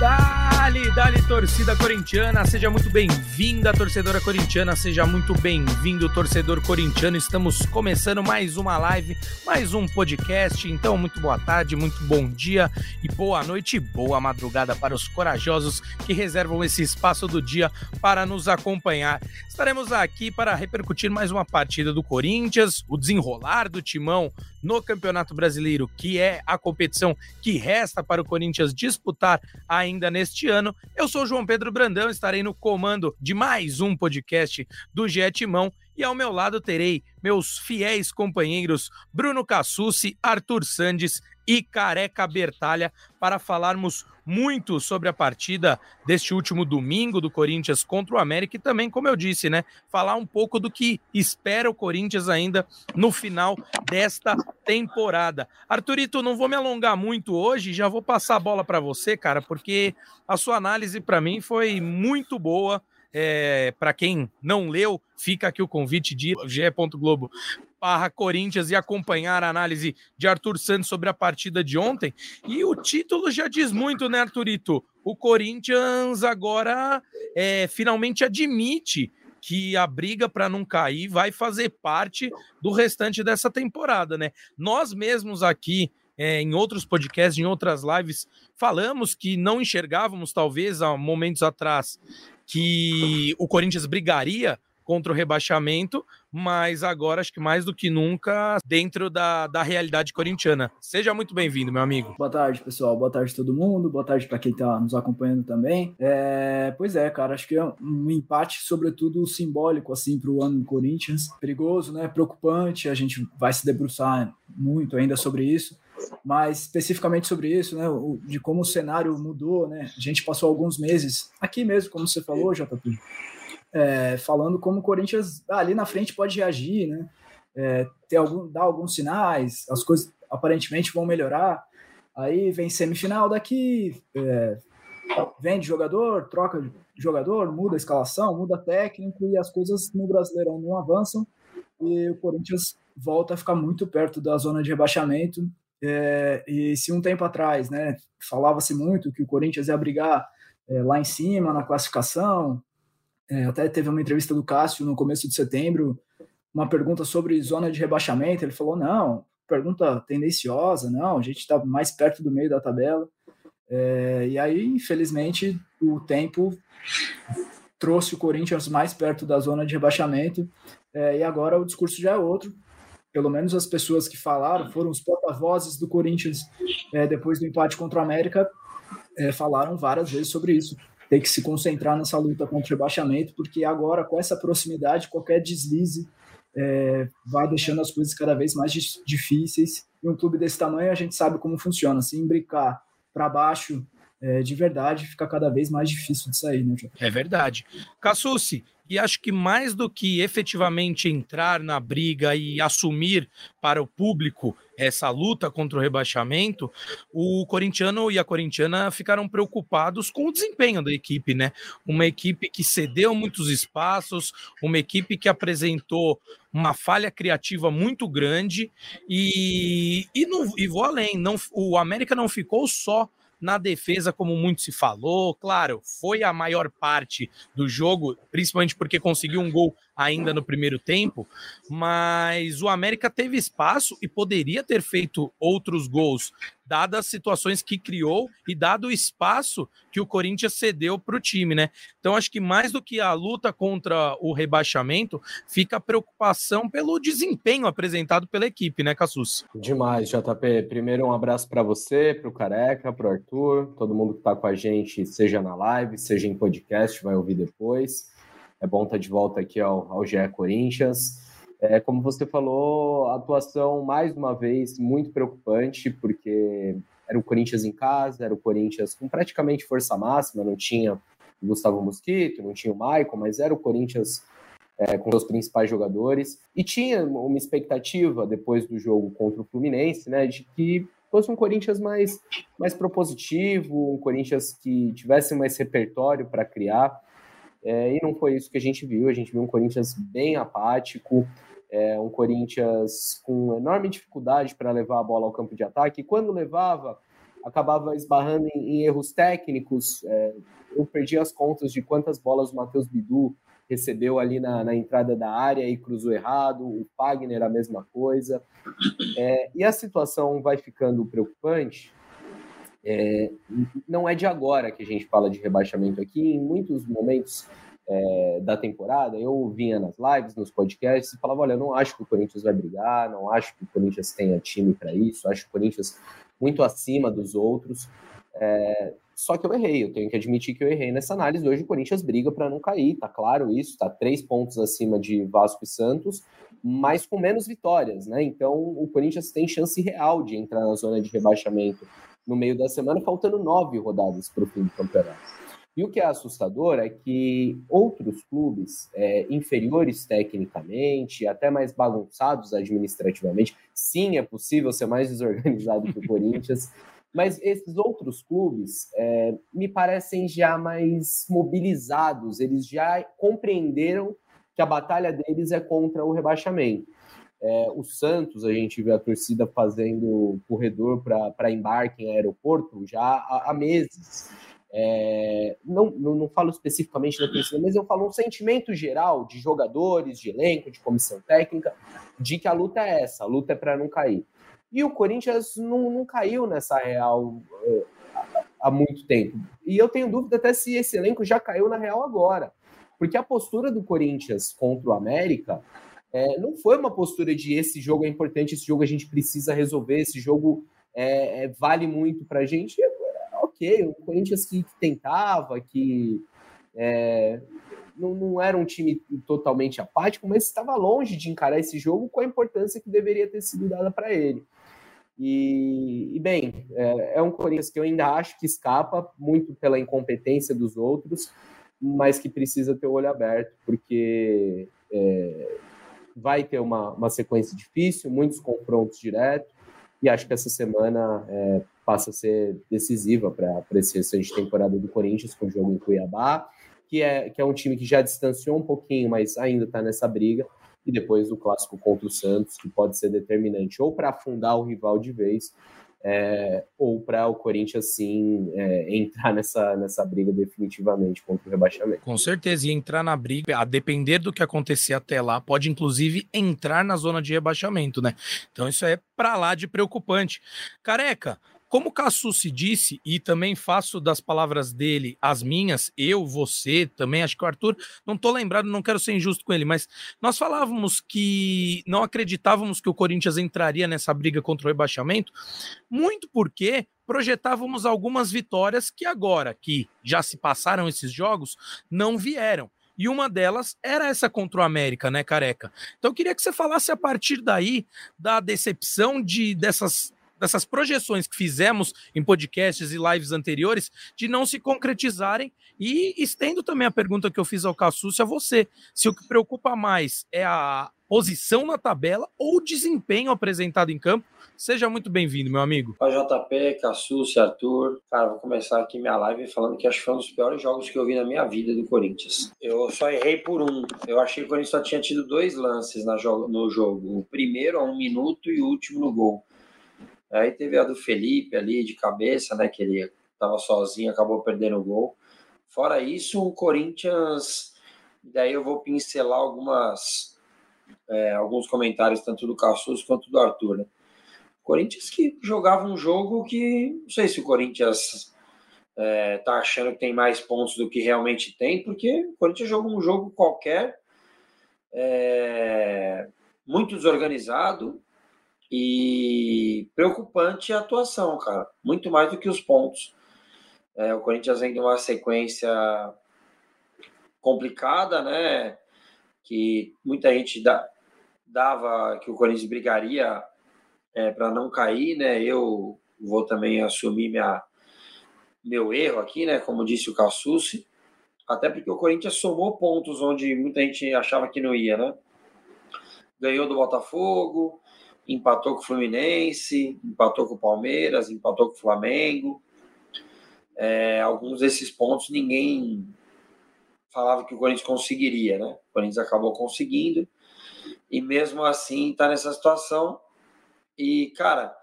Dali, dali, torcida corintiana, seja muito bem-vinda, torcedora corintiana, seja muito bem-vindo, torcedor corintiano. Estamos começando mais uma live, mais um podcast. Então, muito boa tarde, muito bom dia e boa noite boa madrugada para os corajosos que reservam esse espaço do dia para nos acompanhar. Estaremos aqui para repercutir mais uma partida do Corinthians, o desenrolar do timão no Campeonato Brasileiro, que é a competição que resta para o Corinthians disputar ainda neste ano. Eu sou João Pedro Brandão, estarei no comando de mais um podcast do GE Timão e ao meu lado terei meus fiéis companheiros Bruno Cassucci, Arthur Sandes e Careca Bertalha para falarmos muito sobre a partida deste último domingo do Corinthians contra o América e também, como eu disse, né, falar um pouco do que espera o Corinthians ainda no final desta temporada. Arthurito, não vou me alongar muito hoje, já vou passar a bola para você, cara, porque a sua análise para mim foi muito boa. É, para quem não leu, fica aqui o convite de ge.globo barra Corinthians e acompanhar a análise de Arthur Santos sobre a partida de ontem. E o título já diz muito, né, Arthurito? O Corinthians agora é, finalmente admite que a briga para não cair vai fazer parte do restante dessa temporada, né? Nós mesmos aqui é, em outros podcasts, em outras lives, falamos que não enxergávamos, talvez, há momentos atrás, que o Corinthians brigaria contra o rebaixamento, mas agora acho que mais do que nunca dentro da, da realidade corintiana. Seja muito bem-vindo, meu amigo. Boa tarde, pessoal. Boa tarde todo mundo. Boa tarde para quem está nos acompanhando também. É, pois é, cara, acho que é um empate, sobretudo simbólico, assim, para o ano do Corinthians. Perigoso, né? Preocupante. A gente vai se debruçar muito ainda sobre isso mas especificamente sobre isso, né, de como o cenário mudou, né, a gente passou alguns meses, aqui mesmo, como você falou, JP, é, falando como o Corinthians ali na frente pode reagir, né? É, ter algum, dar alguns sinais, as coisas aparentemente vão melhorar. Aí vem semifinal daqui, é, vende jogador, troca de jogador, muda a escalação, muda técnico e as coisas no Brasileirão não avançam e o Corinthians volta a ficar muito perto da zona de rebaixamento. É, e se um tempo atrás, né, falava-se muito que o Corinthians ia brigar é, lá em cima na classificação, é, até teve uma entrevista do Cássio no começo de setembro, uma pergunta sobre zona de rebaixamento. Ele falou: não, pergunta tendenciosa, não, a gente está mais perto do meio da tabela. É, e aí, infelizmente, o tempo trouxe o Corinthians mais perto da zona de rebaixamento. É, e agora o discurso já é outro. Pelo menos as pessoas que falaram foram os porta-vozes do Corinthians é, depois do empate contra o América. É, falaram várias vezes sobre isso tem que se concentrar nessa luta contra o rebaixamento, porque agora, com essa proximidade, qualquer deslize é, vai deixando as coisas cada vez mais difíceis. E um clube desse tamanho, a gente sabe como funciona. Se imbricar para baixo é, de verdade, fica cada vez mais difícil de sair, né, É verdade. Cassucci, e acho que mais do que efetivamente entrar na briga e assumir para o público essa luta contra o rebaixamento, o corintiano e a corintiana ficaram preocupados com o desempenho da equipe, né? Uma equipe que cedeu muitos espaços, uma equipe que apresentou uma falha criativa muito grande e, e, não, e vou além, não, o América não ficou só na defesa, como muito se falou. Claro, foi a maior parte do jogo, principalmente porque conseguiu um gol ainda no primeiro tempo, mas o América teve espaço e poderia ter feito outros gols, dadas as situações que criou e dado o espaço que o Corinthians cedeu para o time, né? Então acho que mais do que a luta contra o rebaixamento, fica a preocupação pelo desempenho apresentado pela equipe, né, Cassus? Demais, JP. Primeiro um abraço para você, para o Careca, para o Arthur, todo mundo que está com a gente, seja na live, seja em podcast, vai ouvir depois. É bom estar de volta aqui ao, ao GE Corinthians. É, como você falou, atuação, mais uma vez, muito preocupante, porque era o Corinthians em casa, era o Corinthians com praticamente força máxima, não tinha o Gustavo Mosquito, não tinha o Maicon, mas era o Corinthians é, com os principais jogadores. E tinha uma expectativa, depois do jogo contra o Fluminense, né, de que fosse um Corinthians mais, mais propositivo, um Corinthians que tivesse mais repertório para criar. É, e não foi isso que a gente viu. A gente viu um Corinthians bem apático, é, um Corinthians com enorme dificuldade para levar a bola ao campo de ataque. E quando levava, acabava esbarrando em, em erros técnicos. É, eu perdi as contas de quantas bolas o Matheus Bidu recebeu ali na, na, entrada da área e cruzou errado, o Fagner a mesma coisa. É, e a situação vai ficando preocupante. É, não é de agora que a gente fala de rebaixamento aqui, em muitos momentos é, da temporada, eu vinha nas lives, nos podcasts, e falava: olha, não acho que o Corinthians vai brigar, não acho que o Corinthians tenha time para isso, acho que o Corinthians muito acima dos outros. É, só que eu errei, eu tenho que admitir que eu errei nessa análise. Hoje o Corinthians briga para não cair, tá claro isso, tá três pontos acima de Vasco e Santos, mas com menos vitórias, né? Então o Corinthians tem chance real de entrar na zona de rebaixamento no meio da semana, faltando nove rodadas para o fim do campeonato. E o que é assustador é que outros clubes é, inferiores tecnicamente, até mais bagunçados administrativamente, sim, é possível ser mais desorganizado que o Corinthians, mas esses outros clubes é, me parecem já mais mobilizados, eles já compreenderam que a batalha deles é contra o rebaixamento. É, o Santos, a gente vê a torcida fazendo corredor para embarque em aeroporto já há, há meses. É, não, não, não, falo especificamente da torcida, mas eu falo um sentimento geral de jogadores, de elenco, de comissão técnica, de que a luta é essa, a luta é para não cair. E o Corinthians não, não caiu nessa real é, há muito tempo. E eu tenho dúvida até se esse elenco já caiu na real agora. Porque a postura do Corinthians contra o América é, não foi uma postura de esse jogo é importante, esse jogo a gente precisa resolver, esse jogo é vale muito para a gente o Corinthians que, que tentava, que é, não, não, era um time totalmente apático, mas estava longe de encarar esse jogo com a importância que deveria ter sido dada para ele. E, e bem, é, é, um Corinthians que eu ainda acho que escapa muito pela incompetência dos outros, mas que precisa ter o olho aberto, porque é, vai ter uma, uma sequência difícil, muitos confrontos diretos, e acho que essa semana é, passa a ser decisiva para esse restante temporada do Corinthians com o jogo em Cuiabá, que é, que é um time que já distanciou um pouquinho, mas ainda está nessa briga, e depois o clássico contra o Santos, que pode ser determinante ou para afundar o rival de vez, é, ou para o Corinthians sim é, entrar nessa, nessa briga definitivamente contra o rebaixamento. Com certeza, e entrar na briga, a depender do que acontecer até lá, pode inclusive entrar na zona de rebaixamento, né? Então isso é para lá de preocupante. Careca, como Cassucci disse, e também faço das palavras dele as minhas, eu, você, também, acho que o Arthur, não estou lembrado, não quero ser injusto com ele, mas nós falávamos que não acreditávamos que o Corinthians entraria nessa briga contra o rebaixamento, muito porque projetávamos algumas vitórias que agora, que já se passaram esses jogos, não vieram. E uma delas era essa contra o América, né, Careca? Então eu queria que você falasse a partir daí da decepção de dessas dessas projeções que fizemos em podcasts e lives anteriores de não se concretizarem. E estendo também a pergunta que eu fiz ao Cassucci a você: se o que preocupa mais é a posição na tabela ou o desempenho apresentado em campo. Seja muito bem-vindo, meu amigo. Oi, JP, Cassucci, Arthur. Cara, vou começar aqui minha live falando que acho que foi um dos piores jogos que eu vi na minha vida do Corinthians. Eu só errei por um. Eu achei que o Corinthians só tinha tido dois lances no jogo. O primeiro a um minuto e o último no gol. Aí teve a do Felipe ali de cabeça, né? Que ele estava sozinho, acabou perdendo o gol. Fora isso, o Corinthians. Daí eu vou pincelar algumas, é, alguns comentários, tanto do Cassus quanto do Arthur. Né? Corinthians que jogava um jogo que. Não sei se o Corinthians é, tá achando que tem mais pontos do que realmente tem, porque o Corinthians jogou um jogo qualquer, é, muito desorganizado, e preocupante a atuação, cara. Muito mais do que os pontos. É, o Corinthians vem de uma sequência complicada, né? Que muita gente dava que o Corinthians brigaria é, para não cair, né? Eu vou também assumir minha, meu erro aqui, né? Como disse o Cassucci. Até porque o Corinthians somou pontos onde muita gente achava que não ia, né? Ganhou do Botafogo, empatou com o Fluminense, empatou com o Palmeiras, empatou com o Flamengo. É, alguns desses pontos ninguém falava que o Corinthians conseguiria, né? O Corinthians acabou conseguindo e mesmo assim está nessa situação. E cara,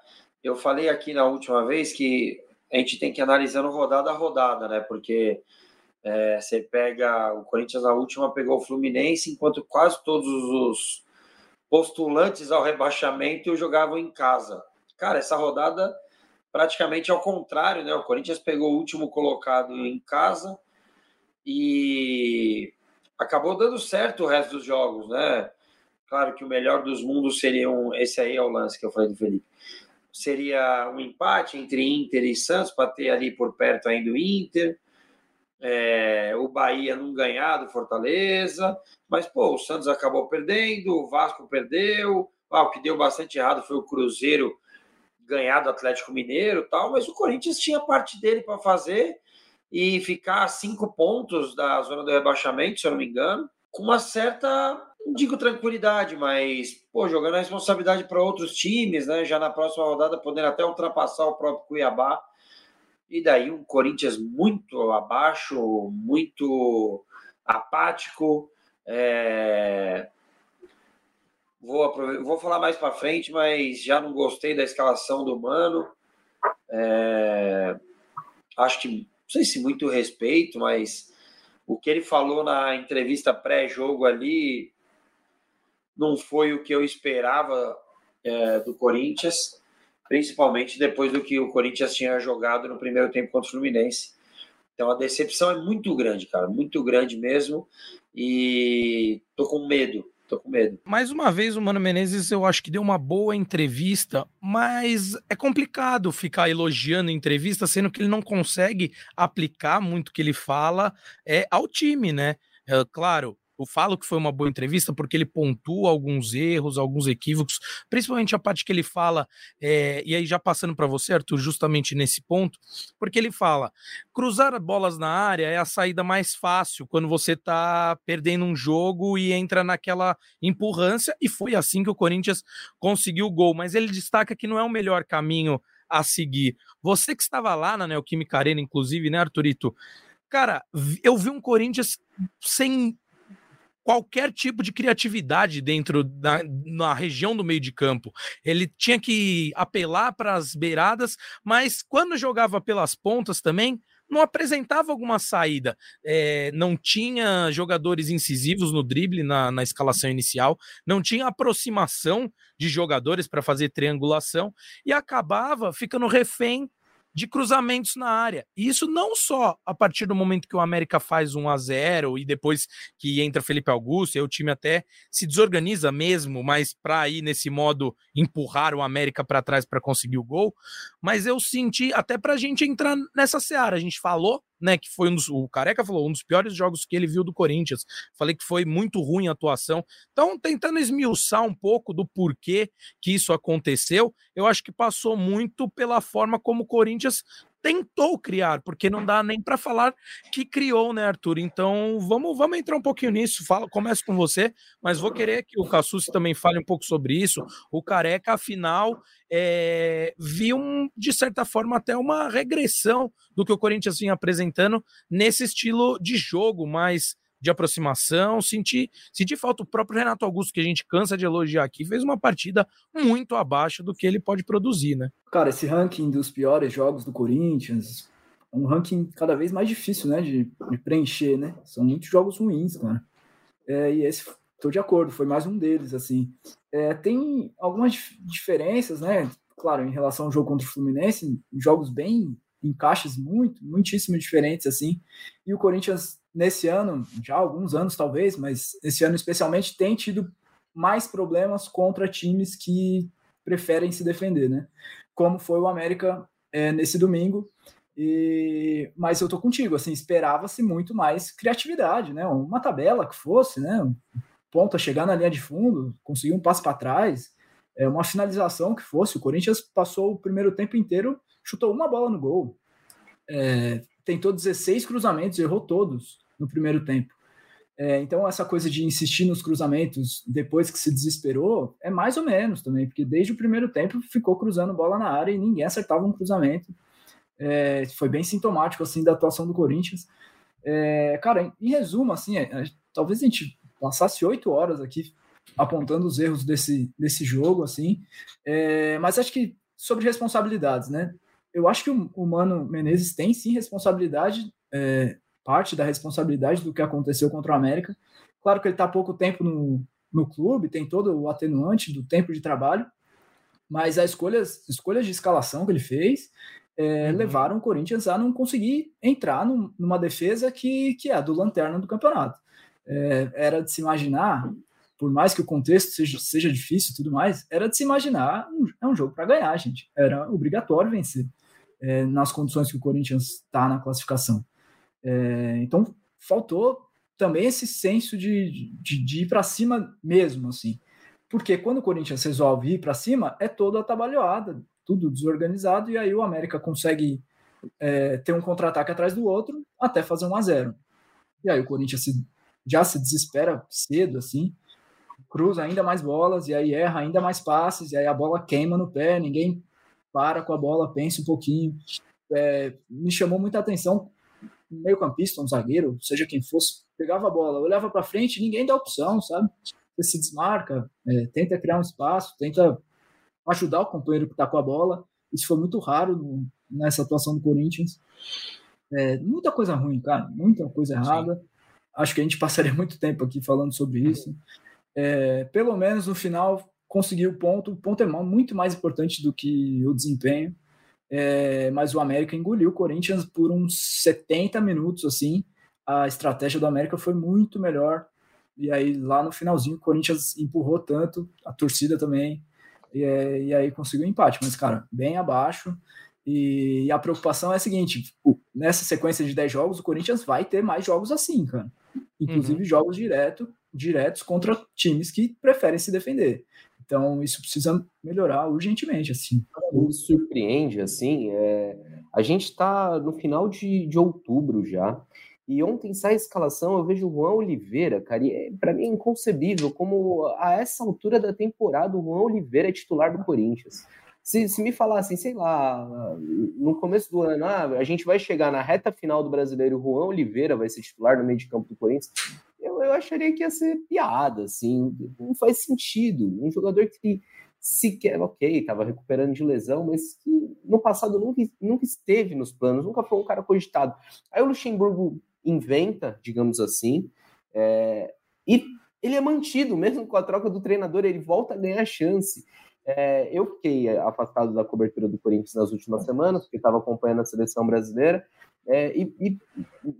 eu falei aqui na última vez que a gente tem que ir analisando rodada a rodada, né? Porque é, você pega o Corinthians na última pegou o Fluminense, enquanto quase todos os postulantes ao rebaixamento jogavam em casa. Cara, essa rodada praticamente ao contrário, né? O Corinthians pegou o último colocado em casa e acabou dando certo o resto dos jogos, né? Claro que o melhor dos mundos seria um. Esse aí é o lance que eu falei do Felipe. Seria um empate entre Inter e Santos para ter ali por perto ainda o Inter. É, o Bahia não ganhar do Fortaleza, mas pô, o Santos acabou perdendo, o Vasco perdeu. Ah, o que deu bastante errado foi o Cruzeiro ganhar do Atlético Mineiro, tal. Mas o Corinthians tinha parte dele para fazer e ficar a cinco pontos da zona do rebaixamento, se eu não me engano, com uma certa não digo tranquilidade, mas pô, jogando a responsabilidade para outros times, né? Já na próxima rodada, podendo até ultrapassar o próprio Cuiabá. E daí um Corinthians muito abaixo, muito apático. É... Vou, vou falar mais para frente, mas já não gostei da escalação do Mano. É... Acho que, não sei se muito respeito, mas o que ele falou na entrevista pré-jogo ali não foi o que eu esperava é, do Corinthians, principalmente depois do que o Corinthians tinha jogado no primeiro tempo contra o Fluminense. Então a decepção é muito grande, cara, muito grande mesmo. E tô com medo, tô com medo. Mais uma vez, o Mano Menezes, eu acho que deu uma boa entrevista, mas é complicado ficar elogiando entrevista, sendo que ele não consegue aplicar muito o que ele fala é, ao time, né? É, claro, eu falo que foi uma boa entrevista porque ele pontua alguns erros, alguns equívocos, principalmente a parte que ele fala, é, e aí já passando para você, Arthur, justamente nesse ponto, porque ele fala: cruzar bolas na área é a saída mais fácil quando você está perdendo um jogo e entra naquela empurrância, e foi assim que o Corinthians conseguiu o gol. Mas ele destaca que não é o melhor caminho a seguir. Você que estava lá na Neoquímica Arena, inclusive, né, Arthurito? Cara, eu vi um Corinthians sem qualquer tipo de criatividade dentro da na região do meio de campo. Ele tinha que apelar para as beiradas, mas quando jogava pelas pontas também, não apresentava alguma saída. É, não tinha jogadores incisivos no drible na, na escalação inicial, não tinha aproximação de jogadores para fazer triangulação e acabava ficando refém de cruzamentos na área. E isso não só a partir do momento que o América faz 1 a 0 e depois que entra Felipe Augusto, e o time até se desorganiza mesmo, mas para ir nesse modo empurrar o América para trás para conseguir o gol, mas eu senti até para a gente entrar nessa seara. A gente falou né, que foi um dos, o Careca falou, um dos piores jogos que ele viu do Corinthians. Falei que foi muito ruim a atuação. Então, tentando esmiuçar um pouco do porquê que isso aconteceu, eu acho que passou muito pela forma como o Corinthians tentou criar, porque não dá nem para falar que criou, né, Arthur? Então, vamos, vamos entrar um pouquinho nisso. Fala, começo com você, mas vou querer que o Cassucci também fale um pouco sobre isso. O Careca, afinal, é, viu, de certa forma, até uma regressão do que o Corinthians vinha apresentando nesse estilo de jogo, mais de aproximação. Senti, senti falta o próprio Renato Augusto, que a gente cansa de elogiar aqui, fez uma partida muito abaixo do que ele pode produzir, né? Cara, esse ranking dos piores jogos do Corinthians é um ranking cada vez mais difícil, né, de, de preencher, né? São muitos jogos ruins, cara. É, e esse, tô de acordo, foi mais um deles, assim. É, tem algumas diferenças, né? Claro, em relação ao jogo contra o Fluminense, jogos bem encaixes muito, muitíssimo diferentes, assim. E o Corinthians nesse ano, já há alguns anos talvez, mas esse ano especialmente, tem tido mais problemas contra times que preferem se defender, né? Como foi o América é, nesse domingo. E, mas eu tô contigo, assim, esperava-se muito mais criatividade, né? Uma tabela que fosse, né? Ponta chegar na linha de fundo, conseguir um passo para trás, é, uma finalização que fosse. O Corinthians passou o primeiro tempo inteiro, chutou uma bola no gol, é, tentou 16 cruzamentos, errou todos no primeiro tempo. É, então, essa coisa de insistir nos cruzamentos depois que se desesperou é mais ou menos também, porque desde o primeiro tempo ficou cruzando bola na área e ninguém acertava um cruzamento. É, foi bem sintomático assim da atuação do Corinthians. É, cara, em resumo, assim, é, talvez a gente passasse oito horas aqui apontando os erros desse, desse jogo, assim, é, mas acho que sobre responsabilidades, né? eu acho que o, o Mano Menezes tem sim responsabilidade, é, parte da responsabilidade do que aconteceu contra o América. Claro que ele está pouco tempo no, no clube, tem todo o atenuante do tempo de trabalho, mas as escolhas, escolhas de escalação que ele fez é, uhum. levaram o Corinthians a não conseguir entrar num, numa defesa que, que é a do lanterna do campeonato. É, era de se imaginar, por mais que o contexto seja, seja difícil e tudo mais, era de se imaginar, um, é um jogo para ganhar, gente. Era obrigatório vencer é, nas condições que o Corinthians está na classificação. É, então, faltou também esse senso de, de, de ir para cima mesmo, assim. Porque quando o Corinthians resolve ir para cima, é toda atabalhoada, tudo desorganizado, e aí o América consegue é, ter um contra-ataque atrás do outro até fazer um a zero. E aí o Corinthians se, já se desespera cedo, assim, cruza ainda mais bolas, e aí erra ainda mais passes, e aí a bola queima no pé, ninguém para com a bola, pensa um pouquinho. É, me chamou muita atenção um meio-campista, um zagueiro, seja quem fosse, pegava a bola, olhava para frente, ninguém dá opção, sabe? Você se desmarca, é, tenta criar um espaço, tenta ajudar o companheiro que está com a bola. Isso foi muito raro no, nessa atuação do Corinthians. É, muita coisa ruim, cara, muita coisa errada. Sim. Acho que a gente passaria muito tempo aqui falando sobre isso. É, pelo menos no final conseguiu o ponto. O ponto é muito mais importante do que o desempenho. É, mas o América engoliu o Corinthians por uns 70 minutos, assim. A estratégia do América foi muito melhor. E aí, lá no finalzinho, o Corinthians empurrou tanto, a torcida também, e, é, e aí conseguiu um empate. Mas, cara, bem abaixo. E, e a preocupação é a seguinte: o, nessa sequência de 10 jogos, o Corinthians vai ter mais jogos assim, cara. Inclusive uhum. jogos direto, diretos contra times que preferem se defender. Então, isso precisa melhorar urgentemente, assim. Me surpreende, assim, é... a gente está no final de, de outubro já, e ontem sai a escalação, eu vejo o Juan Oliveira, cara, e é, para mim é inconcebível como a essa altura da temporada o Juan Oliveira é titular do Corinthians. Se, se me falassem, sei lá, no começo do ano, ah, a gente vai chegar na reta final do brasileiro, o Juan Oliveira vai ser titular no meio de campo do Corinthians, eu, acharia que ia ser piada, assim, não faz sentido. Um jogador que sequer, ok, estava recuperando de lesão, mas que no passado nunca, nunca esteve nos planos, nunca foi um cara cogitado. Aí o Luxemburgo inventa, digamos assim, é, e ele é mantido, mesmo com a troca do treinador, ele volta a ganhar chance. É, eu fiquei afastado da cobertura do Corinthians nas últimas semanas, porque estava acompanhando a seleção brasileira, é, e, e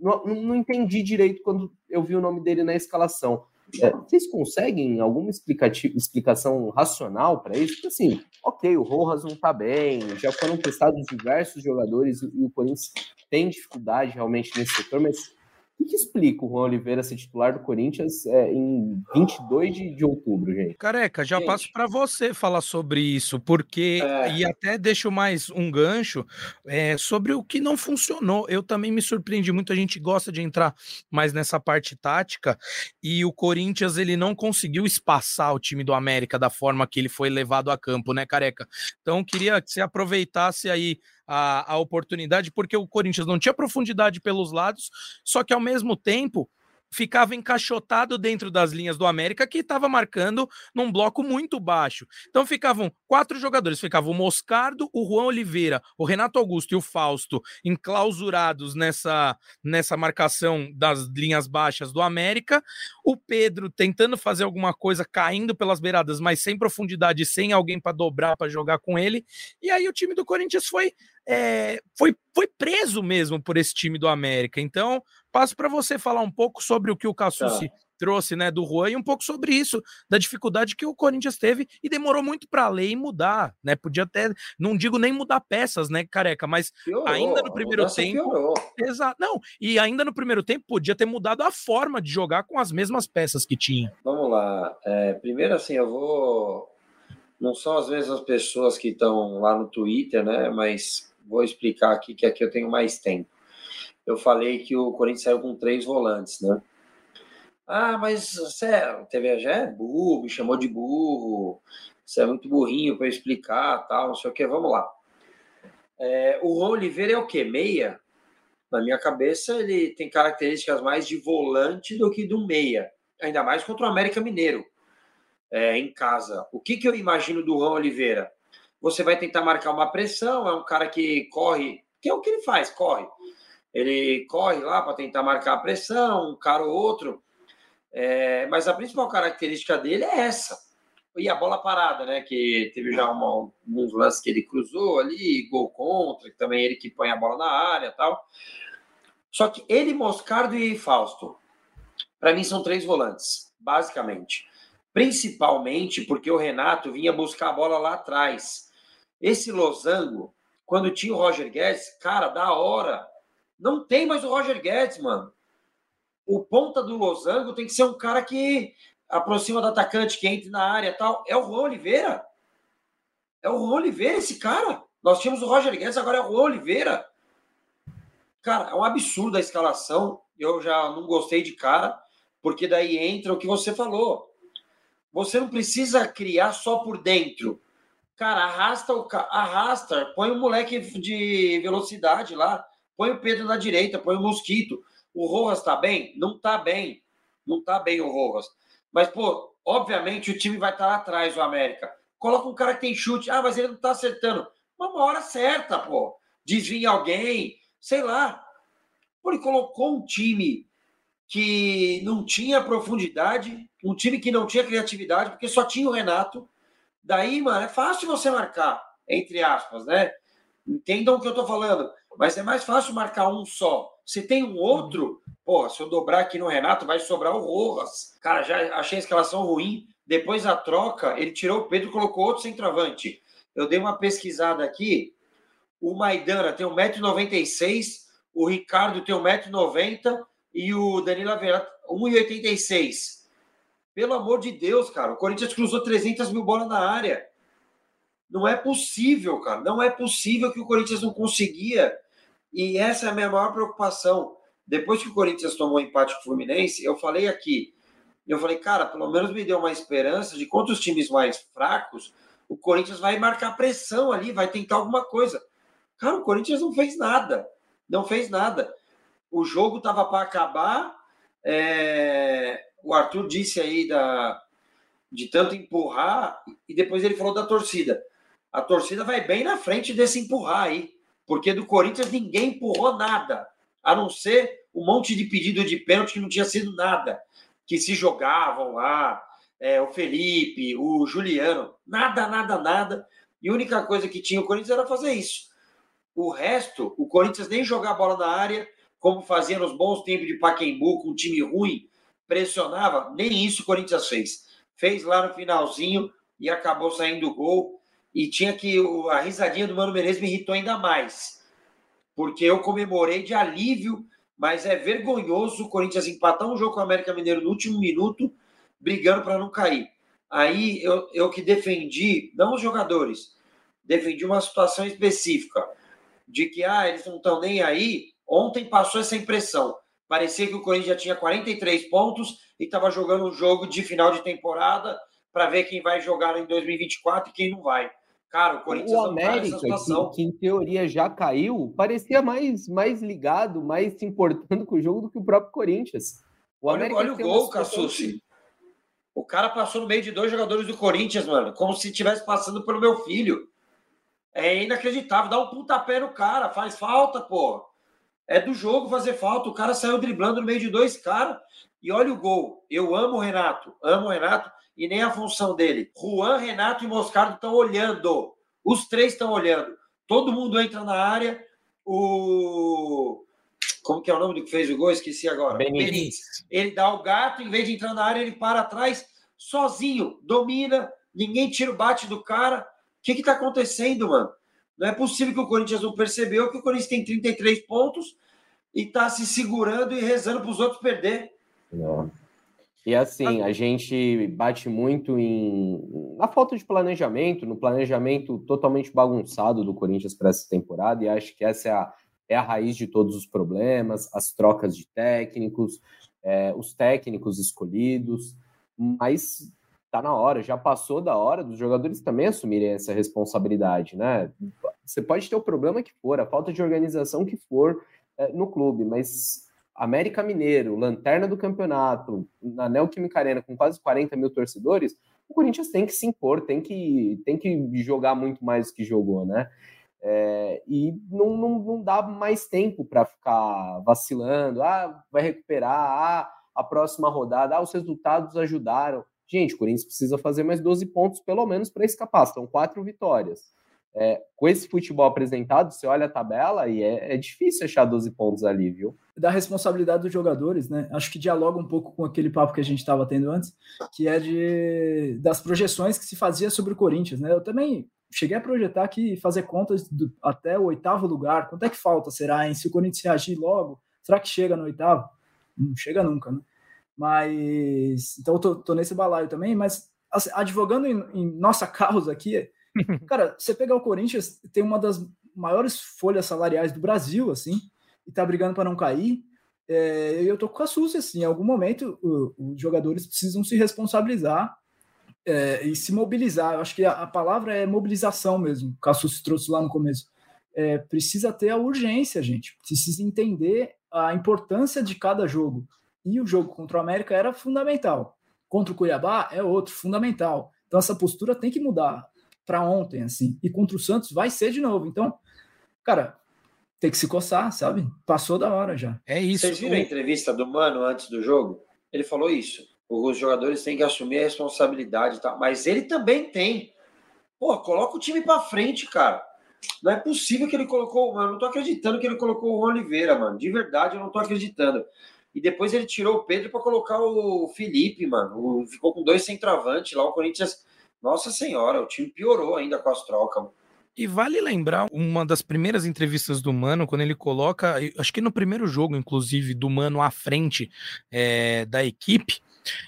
não, não, entendi direito quando eu vi o nome dele na escalação. É, vocês conseguem alguma explicação racional para isso? Porque assim, ok, o Rojas não está bem, já foram testados diversos jogadores e o Corinthians tem dificuldade realmente nesse setor, mas o que, explica o Juan Oliveira ser titular do Corinthians é, em 22 de, de outubro, gente? Careca, já gente. passo para você falar sobre isso, porque, é. e até deixo mais um gancho é, sobre o que não funcionou. Eu também me surpreendi muito, a gente gosta de entrar mais nessa parte tática, e o Corinthians ele não conseguiu espaçar o time do América da forma que ele foi levado a campo, né, Careca? Então, queria que você aproveitasse aí a, a oportunidade, porque o Corinthians não tinha profundidade pelos lados, só que ao mesmo tempo ficava encaixotado dentro das linhas do América, que estava marcando num bloco muito baixo. Então ficavam quatro jogadores, ficavam o Moscardo, o Juan Oliveira, o Renato Augusto e o Fausto enclausurados nessa, nessa marcação das linhas baixas do América, o Pedro tentando fazer alguma coisa, caindo pelas beiradas, mas sem profundidade, sem alguém para dobrar, para jogar com ele, e aí o time do Corinthians foi é, foi, foi preso mesmo por esse time do América. Então, passo para você falar um pouco sobre o que o Cassucci tá. trouxe né, do Juan e um pouco sobre isso, da dificuldade que o Corinthians teve e demorou muito para ler e mudar, né? Podia até, não digo nem mudar peças, né, careca, mas piorou, ainda no primeiro tempo. Exato. Não, e ainda no primeiro tempo podia ter mudado a forma de jogar com as mesmas peças que tinha. Vamos lá. É, primeiro, assim, eu vou. Não são as mesmas pessoas que estão lá no Twitter, né? Mas vou explicar aqui que aqui eu tenho mais tempo. Eu falei que o Corinthians saiu com três volantes, né? Ah, mas é, TV já é burro, me chamou de burro, você é muito burrinho para explicar, tal, não sei o que, vamos lá. É, o Juan Oliveira é o quê? Meia? Na minha cabeça, ele tem características mais de volante do que do meia, ainda mais contra o América Mineiro, é, em casa. O que, que eu imagino do Juan Oliveira? Você vai tentar marcar uma pressão, é um cara que corre, que é o que ele faz, corre. Ele corre lá para tentar marcar a pressão, um cara ou outro. É, mas a principal característica dele é essa. E a bola parada, né? Que teve já uma, alguns lances que ele cruzou ali, gol contra, que também ele que põe a bola na área tal. Só que ele, Moscardo e Fausto, para mim são três volantes, basicamente. Principalmente porque o Renato vinha buscar a bola lá atrás. Esse losango, quando tinha o Roger Guedes, cara, da hora. Não tem mais o Roger Guedes, mano. O ponta do losango tem que ser um cara que aproxima do atacante, que entra na área tal. É o Juan Oliveira. É o Juan Oliveira esse cara. Nós tínhamos o Roger Guedes, agora é o Juan Oliveira. Cara, é um absurdo a escalação. Eu já não gostei de cara, porque daí entra o que você falou. Você não precisa criar só por dentro. Cara, arrasta o arrasta, põe o moleque de velocidade lá, põe o Pedro na direita, põe o Mosquito. O Rojas tá bem? Não tá bem. Não tá bem o Rojas. Mas, pô, obviamente o time vai estar lá atrás, o América. Coloca um cara que tem chute. Ah, mas ele não tá acertando. Uma hora certa, pô. Desvia alguém, sei lá. Pô, ele colocou um time que não tinha profundidade, um time que não tinha criatividade, porque só tinha o Renato Daí, mano, é fácil você marcar, entre aspas, né? Entendam o que eu tô falando. Mas é mais fácil marcar um só. Se tem um outro, pô, se eu dobrar aqui no Renato, vai sobrar o Rojas. Cara, já achei a escalação ruim. Depois da troca, ele tirou o Pedro e colocou outro centroavante. Eu dei uma pesquisada aqui. O Maidana tem 1,96m, o Ricardo tem 1,90m e o Danilo Aveira 1,86m. Pelo amor de Deus, cara. O Corinthians cruzou 300 mil bolas na área. Não é possível, cara. Não é possível que o Corinthians não conseguia. E essa é a minha maior preocupação. Depois que o Corinthians tomou empate com o Fluminense, eu falei aqui. Eu falei, cara, pelo menos me deu uma esperança de contra os times mais fracos, o Corinthians vai marcar pressão ali, vai tentar alguma coisa. Cara, o Corinthians não fez nada. Não fez nada. O jogo estava para acabar. É o Arthur disse aí da, de tanto empurrar, e depois ele falou da torcida. A torcida vai bem na frente desse empurrar aí, porque do Corinthians ninguém empurrou nada, a não ser um monte de pedido de pênalti que não tinha sido nada, que se jogavam lá, é, o Felipe, o Juliano, nada, nada, nada. E a única coisa que tinha o Corinthians era fazer isso. O resto, o Corinthians nem jogar bola na área, como fazia nos bons tempos de Paquembu, com um time ruim, pressionava, nem isso o Corinthians fez. Fez lá no finalzinho e acabou saindo o gol. E tinha que. A risadinha do Mano Menezes me irritou ainda mais. Porque eu comemorei de alívio, mas é vergonhoso o Corinthians empatar um jogo com o América Mineiro no último minuto, brigando para não cair. Aí eu, eu que defendi, não os jogadores, defendi uma situação específica de que ah, eles não estão nem aí. Ontem passou essa impressão. Parecia que o Corinthians já tinha 43 pontos e estava jogando um jogo de final de temporada para ver quem vai jogar em 2024 e quem não vai. Cara, o Corinthians o América, que, que, em teoria já caiu, parecia mais, mais ligado, mais se importando com o jogo do que o próprio Corinthians. O olha, olha o gol, Cassucci. O cara passou no meio de dois jogadores do Corinthians, mano, como se estivesse passando pelo meu filho. É inacreditável. Dá um pontapé no cara, faz falta, pô. É do jogo fazer falta. O cara saiu driblando no meio de dois caras. E olha o gol. Eu amo o Renato. Amo o Renato e nem a função dele. Juan, Renato e Moscardo estão olhando. Os três estão olhando. Todo mundo entra na área. O. Como que é o nome do que fez o gol? Esqueci agora. Benítez. Ele dá o gato, em vez de entrar na área, ele para atrás, sozinho, domina, ninguém tira o bate do cara. O que está acontecendo, mano? Não é possível que o Corinthians não percebeu que o Corinthians tem 33 pontos e está se segurando e rezando para os outros perder. Não. E assim, a gente bate muito em na falta de planejamento, no planejamento totalmente bagunçado do Corinthians para essa temporada, e acho que essa é a, é a raiz de todos os problemas, as trocas de técnicos, é, os técnicos escolhidos, mas tá na hora, já passou da hora dos jogadores também assumirem essa responsabilidade, né? Você pode ter o problema que for, a falta de organização que for é, no clube, mas América Mineiro, lanterna do campeonato, na Neoquímica Arena com quase 40 mil torcedores, o Corinthians tem que se impor, tem que, tem que jogar muito mais do que jogou, né? É, e não, não, não dá mais tempo para ficar vacilando, ah, vai recuperar, ah, a próxima rodada, ah, os resultados ajudaram. Gente, o Corinthians precisa fazer mais 12 pontos, pelo menos, para escapar. São quatro vitórias. É, com esse futebol apresentado, você olha a tabela e é, é, difícil achar 12 pontos ali, viu? Da responsabilidade dos jogadores, né? Acho que dialoga um pouco com aquele papo que a gente estava tendo antes, que é de das projeções que se fazia sobre o Corinthians, né? Eu também cheguei a projetar aqui fazer contas do, até o oitavo lugar. Quanto é que falta, será? Se o Corinthians reagir logo, será que chega no oitavo? Não chega nunca, né? Mas. Então eu tô, tô nesse balaio também, mas assim, advogando em, em nossa causa aqui, cara, você pegar o Corinthians, tem uma das maiores folhas salariais do Brasil, assim, e tá brigando para não cair. É, eu tô com a SUS, assim, em algum momento os jogadores precisam se responsabilizar é, e se mobilizar. Eu acho que a, a, palavra é mobilização mesmo, que a SUS trouxe lá no começo. É, precisa ter a urgência, gente. Precisa entender a importância de cada jogo. E o jogo contra o América era fundamental. Contra o Cuiabá é outro, fundamental. Então essa postura tem que mudar para ontem, assim. E contra o Santos vai ser de novo. Então, cara, tem que se coçar, sabe? Passou da hora já. É isso. Vocês viram a entrevista do Mano antes do jogo? Ele falou isso. Os jogadores têm que assumir a responsabilidade, tá? mas ele também tem. Pô, coloca o time para frente, cara. Não é possível que ele colocou. Mano, eu não tô acreditando que ele colocou o Oliveira, mano. De verdade, eu não tô acreditando. E depois ele tirou o Pedro para colocar o Felipe, mano. Ficou com dois centroavantes lá. O Corinthians. Nossa Senhora, o time piorou ainda com as trocas. E vale lembrar uma das primeiras entrevistas do Mano, quando ele coloca, acho que no primeiro jogo, inclusive, do Mano à frente é, da equipe,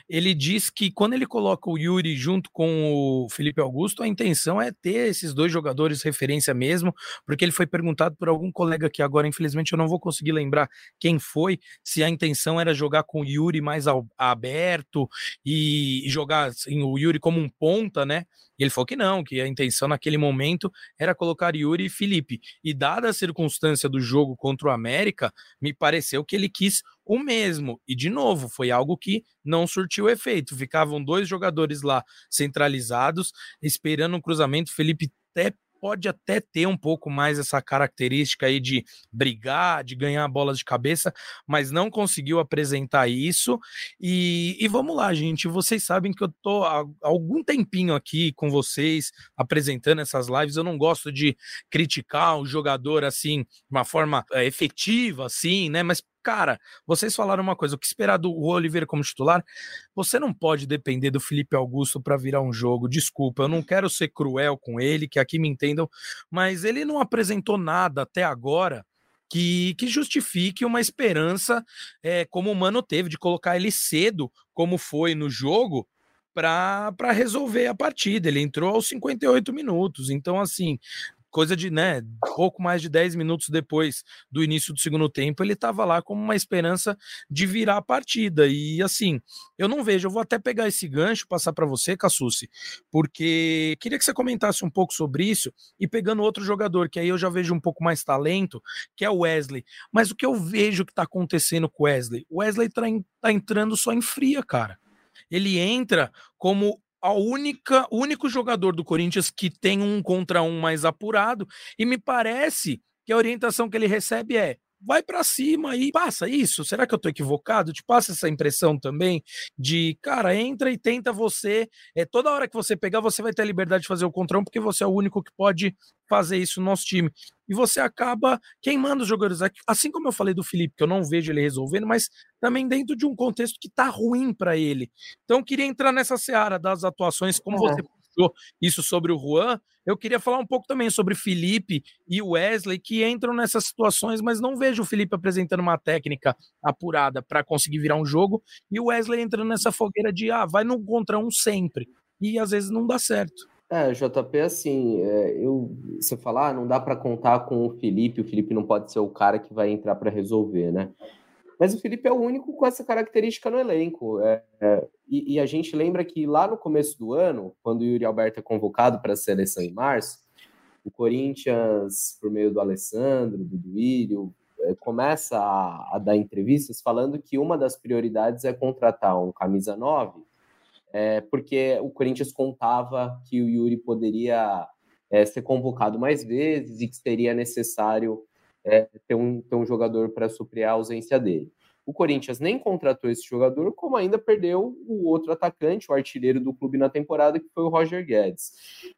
ele diz que quando ele coloca o Yuri junto com o Felipe Augusto, a intenção é ter esses dois jogadores referência mesmo, porque ele foi perguntado por algum colega que agora, infelizmente, eu não vou conseguir lembrar quem foi, se a intenção era jogar com o Yuri mais ao, aberto e jogar assim, o Yuri como um ponta, né? E ele falou que não, que a intenção naquele momento era colocar Yuri e Felipe. E dada a circunstância do jogo contra o América, me pareceu que ele quis o mesmo. E, de novo, foi algo que não surtiu efeito. Ficavam dois jogadores lá centralizados, esperando um cruzamento. Felipe até pode até ter um pouco mais essa característica aí de brigar, de ganhar bolas de cabeça, mas não conseguiu apresentar isso. E, e vamos lá, gente. Vocês sabem que eu tô há algum tempinho aqui com vocês apresentando essas lives. Eu não gosto de criticar o jogador assim, de uma forma é, efetiva, assim, né? Mas cara, vocês falaram uma coisa, o que esperar do Oliveira como titular? Você não pode depender do Felipe Augusto para virar um jogo. Desculpa, eu não quero ser cruel com ele, que aqui me entendam, mas ele não apresentou nada até agora que, que, justifique uma esperança, é, como o Mano teve, de colocar ele cedo, como foi no jogo, para resolver a partida. Ele entrou aos 58 minutos. Então, assim, coisa de, né, pouco mais de 10 minutos depois do início do segundo tempo, ele estava lá com uma esperança de virar a partida. E assim, eu não vejo, eu vou até pegar esse gancho, passar para você, Cassucci, porque queria que você comentasse um pouco sobre isso e pegando outro jogador, que aí eu já vejo um pouco mais talento, que é o Wesley. Mas o que eu vejo que está acontecendo com o Wesley? O Wesley está tá entrando só em fria, cara. Ele entra como a única, o único jogador do Corinthians que tem um contra um mais apurado, e me parece que a orientação que ele recebe é vai para cima e passa isso. Será que eu tô equivocado? Te passa essa impressão também de, cara, entra e tenta você. É toda hora que você pegar, você vai ter a liberdade de fazer o contrão, porque você é o único que pode fazer isso no nosso time. E você acaba queimando os jogadores. Assim como eu falei do Felipe, que eu não vejo ele resolvendo, mas também dentro de um contexto que tá ruim para ele. Então, queria entrar nessa seara das atuações, como é. você puxou isso sobre o Juan, eu queria falar um pouco também sobre Felipe e Wesley, que entram nessas situações, mas não vejo o Felipe apresentando uma técnica apurada para conseguir virar um jogo, e o Wesley entrando nessa fogueira de, ah, vai no contra um sempre, e às vezes não dá certo. É, JP, assim, é, eu, você falar, ah, não dá para contar com o Felipe, o Felipe não pode ser o cara que vai entrar para resolver, né? Mas o Felipe é o único com essa característica no elenco. É, é, e, e, a gente lembra que lá no começo do ano, quando o Yuri Alberto é convocado para a seleção em março, o Corinthians, por meio do Alessandro, do Duílio, é, começa a, a, dar entrevistas falando que uma das prioridades é contratar um camisa 9 é, porque o Corinthians contava que o Yuri poderia é, ser convocado mais vezes e que seria necessário é, ter, um, ter um jogador para suprir a ausência dele. O Corinthians nem contratou esse jogador, como ainda perdeu o outro atacante, o artilheiro do clube na temporada, que foi o Roger Guedes.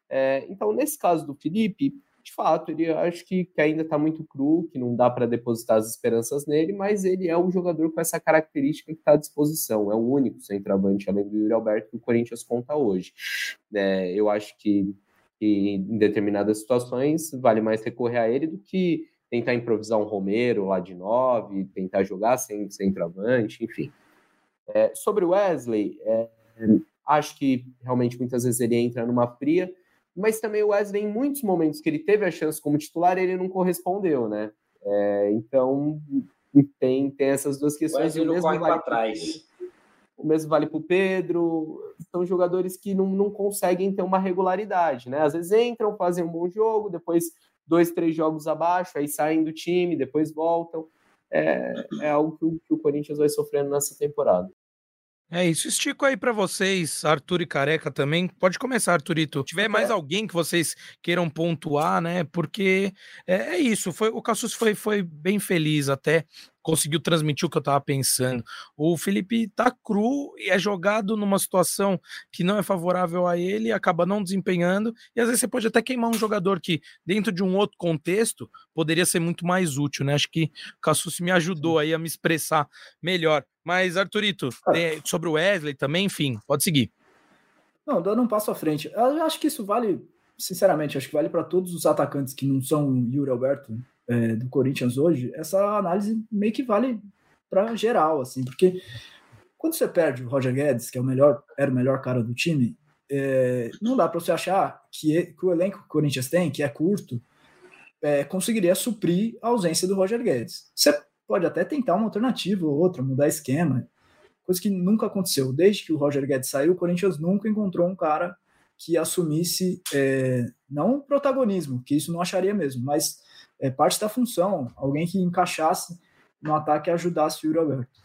É, então, nesse caso do Felipe, de fato, ele acho que, que ainda está muito cru, que não dá para depositar as esperanças nele, mas ele é um jogador com essa característica que está à disposição. É o único centroavante, além do Yuri Alberto, que o Corinthians conta hoje. É, eu acho que, que, em determinadas situações, vale mais recorrer a ele do que tentar improvisar um Romero lá de nove, tentar jogar sem centroavante, enfim. É, sobre o Wesley, é, acho que realmente muitas vezes ele entra numa fria, mas também o Wesley, em muitos momentos que ele teve a chance como titular, ele não correspondeu, né? É, então, tem, tem essas duas questões. O Wesley corre vale para trás. O mesmo vale para o Pedro. São jogadores que não, não conseguem ter uma regularidade, né? Às vezes entram, fazem um bom jogo, depois dois, três jogos abaixo, aí saem do time, depois voltam. É, é algo que o, que o Corinthians vai sofrendo nessa temporada. É isso, estico aí para vocês, Arthur e Careca também. Pode começar, Arthurito. Se tiver mais alguém que vocês queiram pontuar, né? Porque é, é isso, foi o Cassus foi, foi bem feliz até conseguiu transmitir o que eu estava pensando. O Felipe tá cru e é jogado numa situação que não é favorável a ele, acaba não desempenhando, e às vezes você pode até queimar um jogador que, dentro de um outro contexto, poderia ser muito mais útil, né? Acho que o Cassus me ajudou aí a me expressar melhor. Mas, Arthurito, sobre o Wesley também, enfim, pode seguir. Não, dando um passo à frente. Eu acho que isso vale, sinceramente, acho que vale para todos os atacantes que não são Yuri Alberto, é, do Corinthians hoje, essa análise meio que vale para geral, assim, porque quando você perde o Roger Guedes, que é o melhor, era o melhor cara do time, é, não dá para você achar que, que, o elenco que o Corinthians tem, que é curto, é, conseguiria suprir a ausência do Roger Guedes. Você pode até tentar uma alternativa ou outra, mudar esquema, coisa que nunca aconteceu. Desde que o Roger Guedes saiu, o Corinthians nunca encontrou um cara que assumisse, é, não protagonismo, que isso não acharia mesmo, mas é, parte da função, alguém que encaixasse no ataque e ajudasse o Yuri Alberto.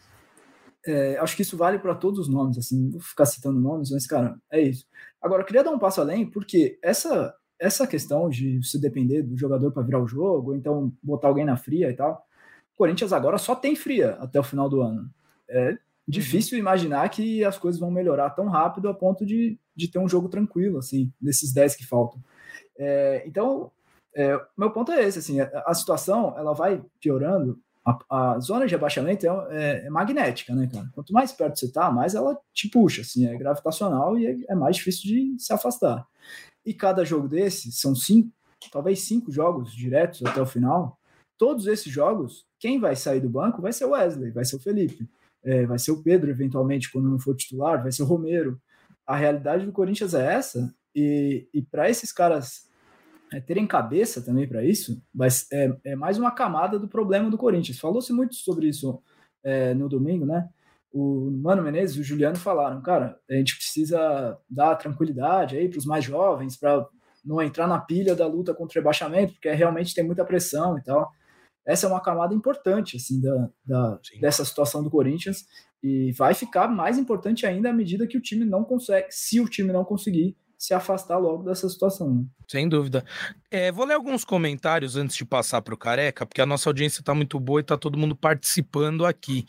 É, acho que isso vale para todos os nomes, assim, vou ficar citando nomes, mas, cara, é isso. Agora, eu queria dar um passo além, porque essa, essa questão de se depender do jogador para virar o jogo, ou então botar alguém na fria e tal, o Corinthians agora só tem fria até o final do ano. É difícil uhum. imaginar que as coisas vão melhorar tão rápido a ponto de, de ter um jogo tranquilo, assim, desses 10 que faltam. É, então, é, meu ponto é esse, assim, a, a, situação ela vai piorando, a, a zona de abaixamento é, é, é, magnética, né, cara? Quanto mais perto você tá, mais ela te puxa, assim, é gravitacional e é, é mais difícil de se afastar. E cada jogo desse, são cinco, talvez cinco jogos diretos até o final, todos esses jogos, quem vai sair do banco vai ser o Wesley, vai ser o Felipe, é, vai ser o Pedro, eventualmente, quando não for titular, vai ser o Romero. A realidade do Corinthians é essa, e, e para esses caras é, terem cabeça também para isso, mas é, é, mais uma camada do problema do Corinthians. Falou-se muito sobre isso é, no domingo, né? O Mano Menezes e o Juliano falaram, cara, a gente precisa dar tranquilidade aí para os mais jovens, para não entrar na pilha da luta contra o rebaixamento, porque realmente tem muita pressão e tal. Essa é uma camada importante, assim, da, da dessa situação do Corinthians, e vai ficar mais importante ainda à medida que o time não consegue, se o time não conseguir se afastar logo dessa situação. Né? Sem dúvida. É, vou ler alguns comentários antes de passar para o Careca, porque a nossa audiência está muito boa e está todo mundo participando aqui.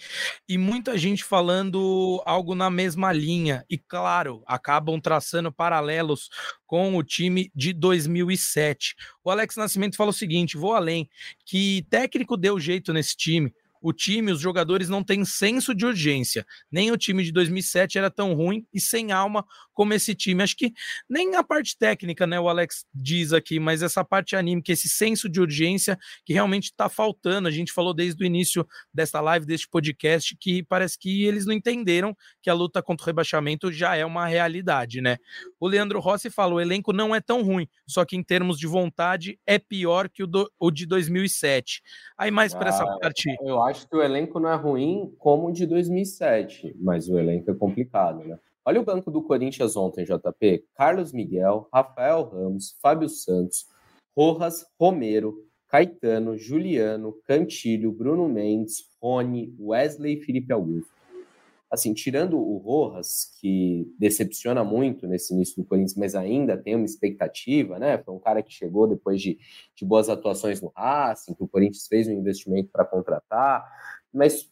E muita gente falando algo na mesma linha. E, claro, acabam traçando paralelos com o time de 2007. O Alex Nascimento falou o seguinte: vou além, que técnico deu jeito nesse time o time, os jogadores não têm senso de urgência. Nem o time de 2007 era tão ruim e sem alma como esse time. Acho que nem a parte técnica, né, o Alex diz aqui, mas essa parte anímica, esse senso de urgência que realmente está faltando. A gente falou desde o início desta live, deste podcast, que parece que eles não entenderam que a luta contra o rebaixamento já é uma realidade, né? O Leandro Rossi falou: o elenco não é tão ruim, só que em termos de vontade é pior que o, do, o de 2007. Aí mais para ah, essa parte. Eu acho que o elenco não é ruim como o de 2007, mas o elenco é complicado, né? Olha o banco do Corinthians ontem, JP. Carlos Miguel, Rafael Ramos, Fábio Santos, Rojas, Romero, Caetano, Juliano, Cantilho, Bruno Mendes, Rony, Wesley e Felipe Augusto. assim, tirando o Rojas, que decepciona muito nesse início do Corinthians, mas ainda tem uma expectativa, né? Foi um cara que chegou depois de, de boas atuações no Racing, que o Corinthians fez um investimento para contratar, mas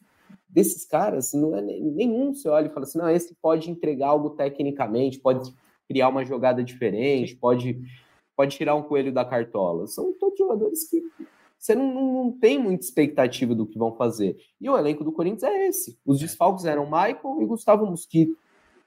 desses caras, não é nenhum você olha e fala assim, não, esse pode entregar algo tecnicamente, pode criar uma jogada diferente, pode, pode tirar um coelho da cartola. São todos jogadores que você não, não, tem muita expectativa do que vão fazer. E o elenco do Corinthians é esse. Os é. desfalques eram Michael e Gustavo Mosquito.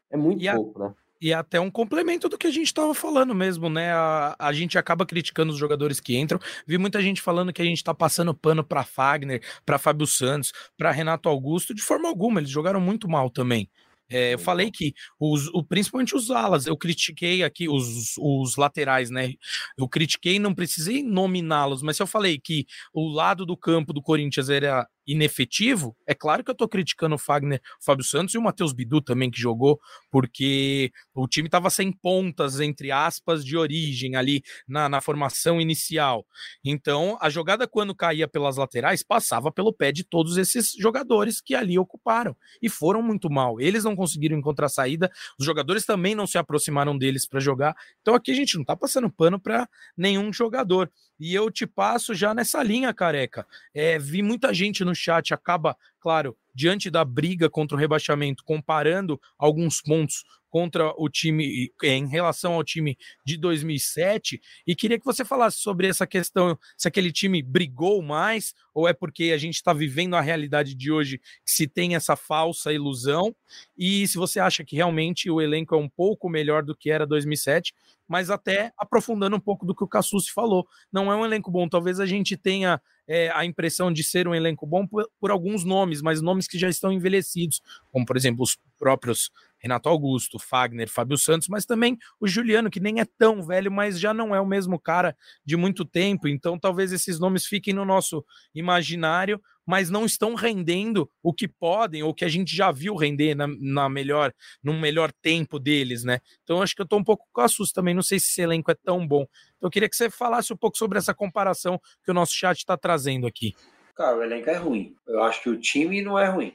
É muito e pouco, a, né? E até um complemento do que a gente estava falando mesmo, né? A, a gente acaba criticando os jogadores que entram. Vi muita gente falando que a gente está passando pano para Fagner, para Fábio Santos, para Renato Augusto. De forma alguma, eles jogaram muito mal também. É, eu falei que os, o, principalmente os alas, eu critiquei aqui os, os laterais, né? Eu critiquei, não precisei nominá-los, mas se eu falei que o lado do campo do Corinthians era inefetivo, é claro que eu tô criticando o Fagner, o Fábio Santos e o Matheus Bidu também que jogou, porque o time tava sem pontas, entre aspas, de origem ali na, na formação inicial. Então, a jogada quando caía pelas laterais passava pelo pé de todos esses jogadores que ali ocuparam e foram muito mal. Eles não conseguiram encontrar saída, os jogadores também não se aproximaram deles para jogar. Então aqui a gente não tá passando pano para nenhum jogador. E eu te passo já nessa linha, careca. É, vi muita gente no chat, acaba, claro, diante da briga contra o rebaixamento, comparando alguns pontos contra o time em relação ao time de 2007 e queria que você falasse sobre essa questão se aquele time brigou mais ou é porque a gente está vivendo a realidade de hoje que se tem essa falsa ilusão e se você acha que realmente o elenco é um pouco melhor do que era 2007 mas até aprofundando um pouco do que o Cassucci falou. Não é um elenco bom talvez a gente tenha é, a impressão de ser um elenco bom por, por alguns nomes mas nomes que já estão envelhecidos como por exemplo os próprios Renato Augusto, Fagner, Fábio Santos, mas também o Juliano, que nem é tão velho, mas já não é o mesmo cara de muito tempo. Então, talvez esses nomes fiquem no nosso imaginário, mas não estão rendendo o que podem, ou que a gente já viu render na, na melhor, no melhor tempo deles, né? Então, acho que eu tô um pouco com assusto também. Não sei se esse elenco é tão bom. Então, eu queria que você falasse um pouco sobre essa comparação que o nosso chat está trazendo aqui. Cara, o elenco é ruim. Eu acho que o time não é ruim.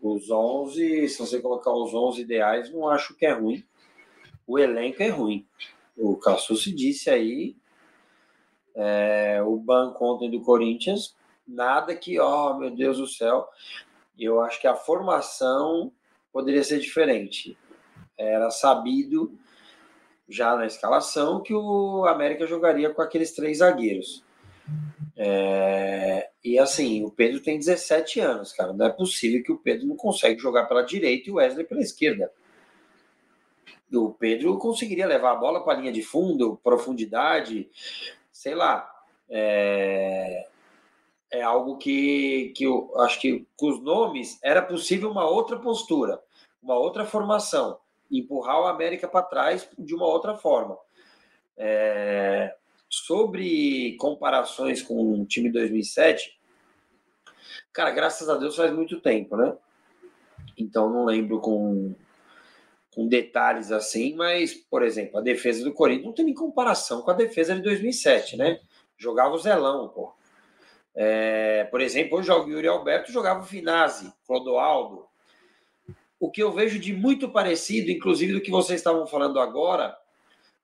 Os 11, se você colocar os 11 ideais, não acho que é ruim. O elenco é ruim. O Cassucci disse aí, é, o banco ontem do Corinthians, nada que, ó, oh, meu Deus do céu. Eu acho que a formação poderia ser diferente. Era sabido já na escalação que o América jogaria com aqueles três zagueiros. É, e assim, o Pedro tem 17 anos, cara. Não é possível que o Pedro não consegue jogar pela direita e o Wesley pela esquerda. O Pedro conseguiria levar a bola para a linha de fundo, profundidade, sei lá. É, é algo que, que eu acho que com os nomes era possível uma outra postura, uma outra formação, empurrar o América para trás de uma outra forma. É, Sobre comparações com o time 2007, cara, graças a Deus faz muito tempo, né? Então não lembro com, com detalhes assim, mas, por exemplo, a defesa do Corinthians não tem nem comparação com a defesa de 2007, né? Jogava o Zelão, pô. É, por exemplo, hoje o Yuri Alberto jogava o Finazzi, Clodoaldo. O que eu vejo de muito parecido, inclusive do que vocês estavam falando agora,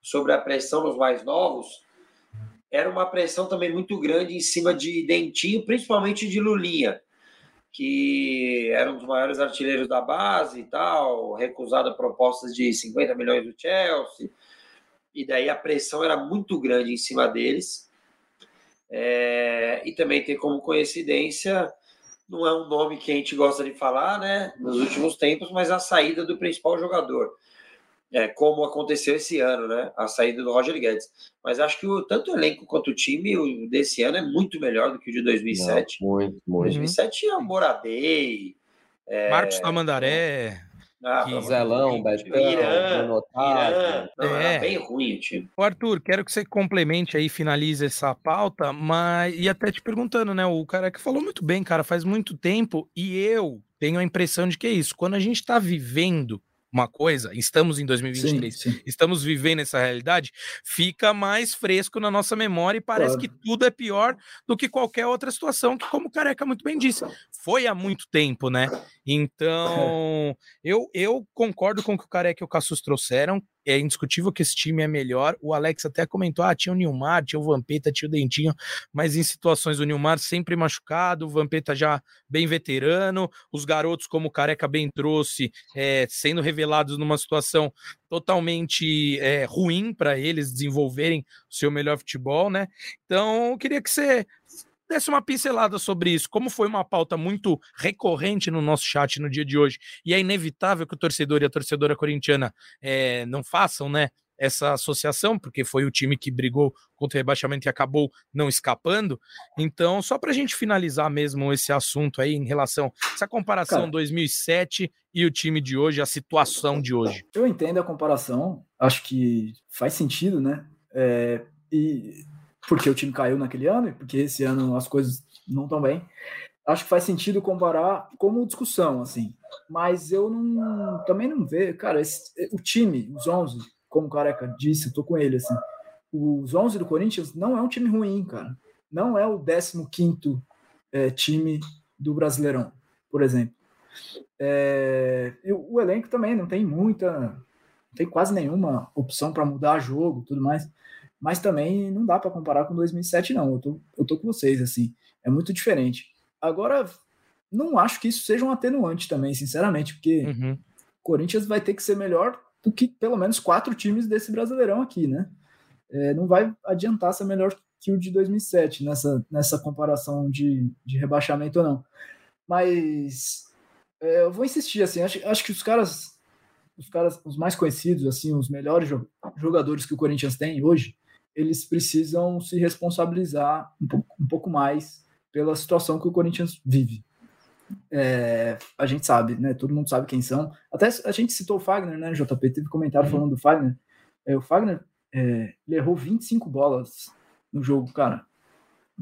sobre a pressão nos mais novos, era uma pressão também muito grande em cima de Dentinho, principalmente de Lulinha, que era um dos maiores artilheiros da base e tal, recusado propostas de 50 milhões do Chelsea, e daí a pressão era muito grande em cima deles. É, e também tem como coincidência, não é um nome que a gente gosta de falar, né, nos últimos tempos, mas a saída do principal jogador é, como aconteceu esse ano, né? A saída do Roger Guedes. Mas acho que o, tanto o elenco quanto o time o desse ano é muito melhor do que o de 2007. Não, muito, muito. 2007 tinha o Moradei. É... Marcos Tamandaré. Ah, que... Zelão, Betão, Irã, Irã. Não, é. bem ruim o time. O Arthur, quero que você complemente aí, finalize essa pauta, mas e até te perguntando, né? O cara que falou muito bem, cara, faz muito tempo, e eu tenho a impressão de que é isso. Quando a gente tá vivendo uma coisa, estamos em 2023, sim, sim. estamos vivendo essa realidade, fica mais fresco na nossa memória e parece claro. que tudo é pior do que qualquer outra situação, que, como o Careca muito bem disse, foi há muito tempo, né? Então, eu, eu concordo com o que o Careca e o Cassus trouxeram, é indiscutível que esse time é melhor. O Alex até comentou: ah, tinha o Nilmar, tinha o Vampeta, tinha o Dentinho, mas em situações o Nilmar sempre machucado, o Vampeta já bem veterano, os garotos, como o Careca bem trouxe, é, sendo revelados numa situação totalmente é, ruim para eles desenvolverem o seu melhor futebol, né? Então, queria que você desse uma pincelada sobre isso. Como foi uma pauta muito recorrente no nosso chat no dia de hoje, e é inevitável que o torcedor e a torcedora corintiana é, não façam, né? Essa associação, porque foi o time que brigou contra o rebaixamento e acabou não escapando. Então, só para a gente finalizar mesmo esse assunto aí em relação a essa comparação Cara, 2007 e o time de hoje, a situação de hoje. Eu entendo a comparação, acho que faz sentido, né? É, e porque o time caiu naquele ano e porque esse ano as coisas não estão bem. Acho que faz sentido comparar como discussão, assim. Mas eu não, também não vejo, cara, esse, o time, os 11, como o Careca disse, eu tô com ele, assim. Os 11 do Corinthians não é um time ruim, cara. Não é o 15 é, time do Brasileirão, por exemplo. É, o, o elenco também não tem muita, não tem quase nenhuma opção para mudar jogo, tudo mais mas também não dá para comparar com 2007, não. Eu tô, eu tô com vocês, assim, é muito diferente. Agora, não acho que isso seja um atenuante também, sinceramente, porque uhum. o Corinthians vai ter que ser melhor do que pelo menos quatro times desse Brasileirão aqui, né? É, não vai adiantar ser melhor que o de 2007 nessa, nessa comparação de, de rebaixamento ou não. Mas é, eu vou insistir, assim, acho, acho que os caras, os caras, os mais conhecidos, assim, os melhores jogadores que o Corinthians tem hoje, eles precisam se responsabilizar um pouco, um pouco mais pela situação que o Corinthians vive. É, a gente sabe, né? Todo mundo sabe quem são. Até a gente citou o Fagner, né? JP teve comentário uhum. falando do Fagner. É, o Fagner é, ele errou 25 bolas no jogo, cara.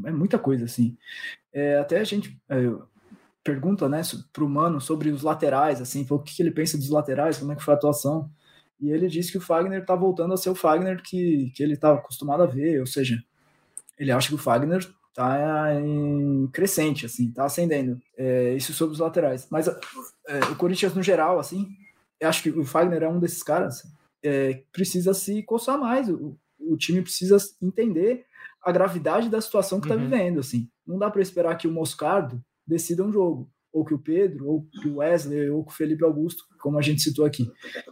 É muita coisa, assim. É, até a gente é, pergunta, né, pro Mano sobre os laterais, assim, o que, que ele pensa dos laterais, como é que foi a atuação. E ele disse que o Fagner está voltando a ser o Fagner que, que ele estava acostumado a ver, ou seja, ele acha que o Fagner está em crescente, assim, está ascendendo. É, isso sobre os laterais. Mas é, o Corinthians, no geral, assim, eu acho que o Fagner é um desses caras é, precisa se coçar mais. O, o, time precisa entender a gravidade da situação que está uhum. vivendo, assim. Não dá para esperar que o Moscardo decida um jogo ou que o Pedro, ou que o Wesley, ou que o Felipe Augusto, como a gente citou aqui.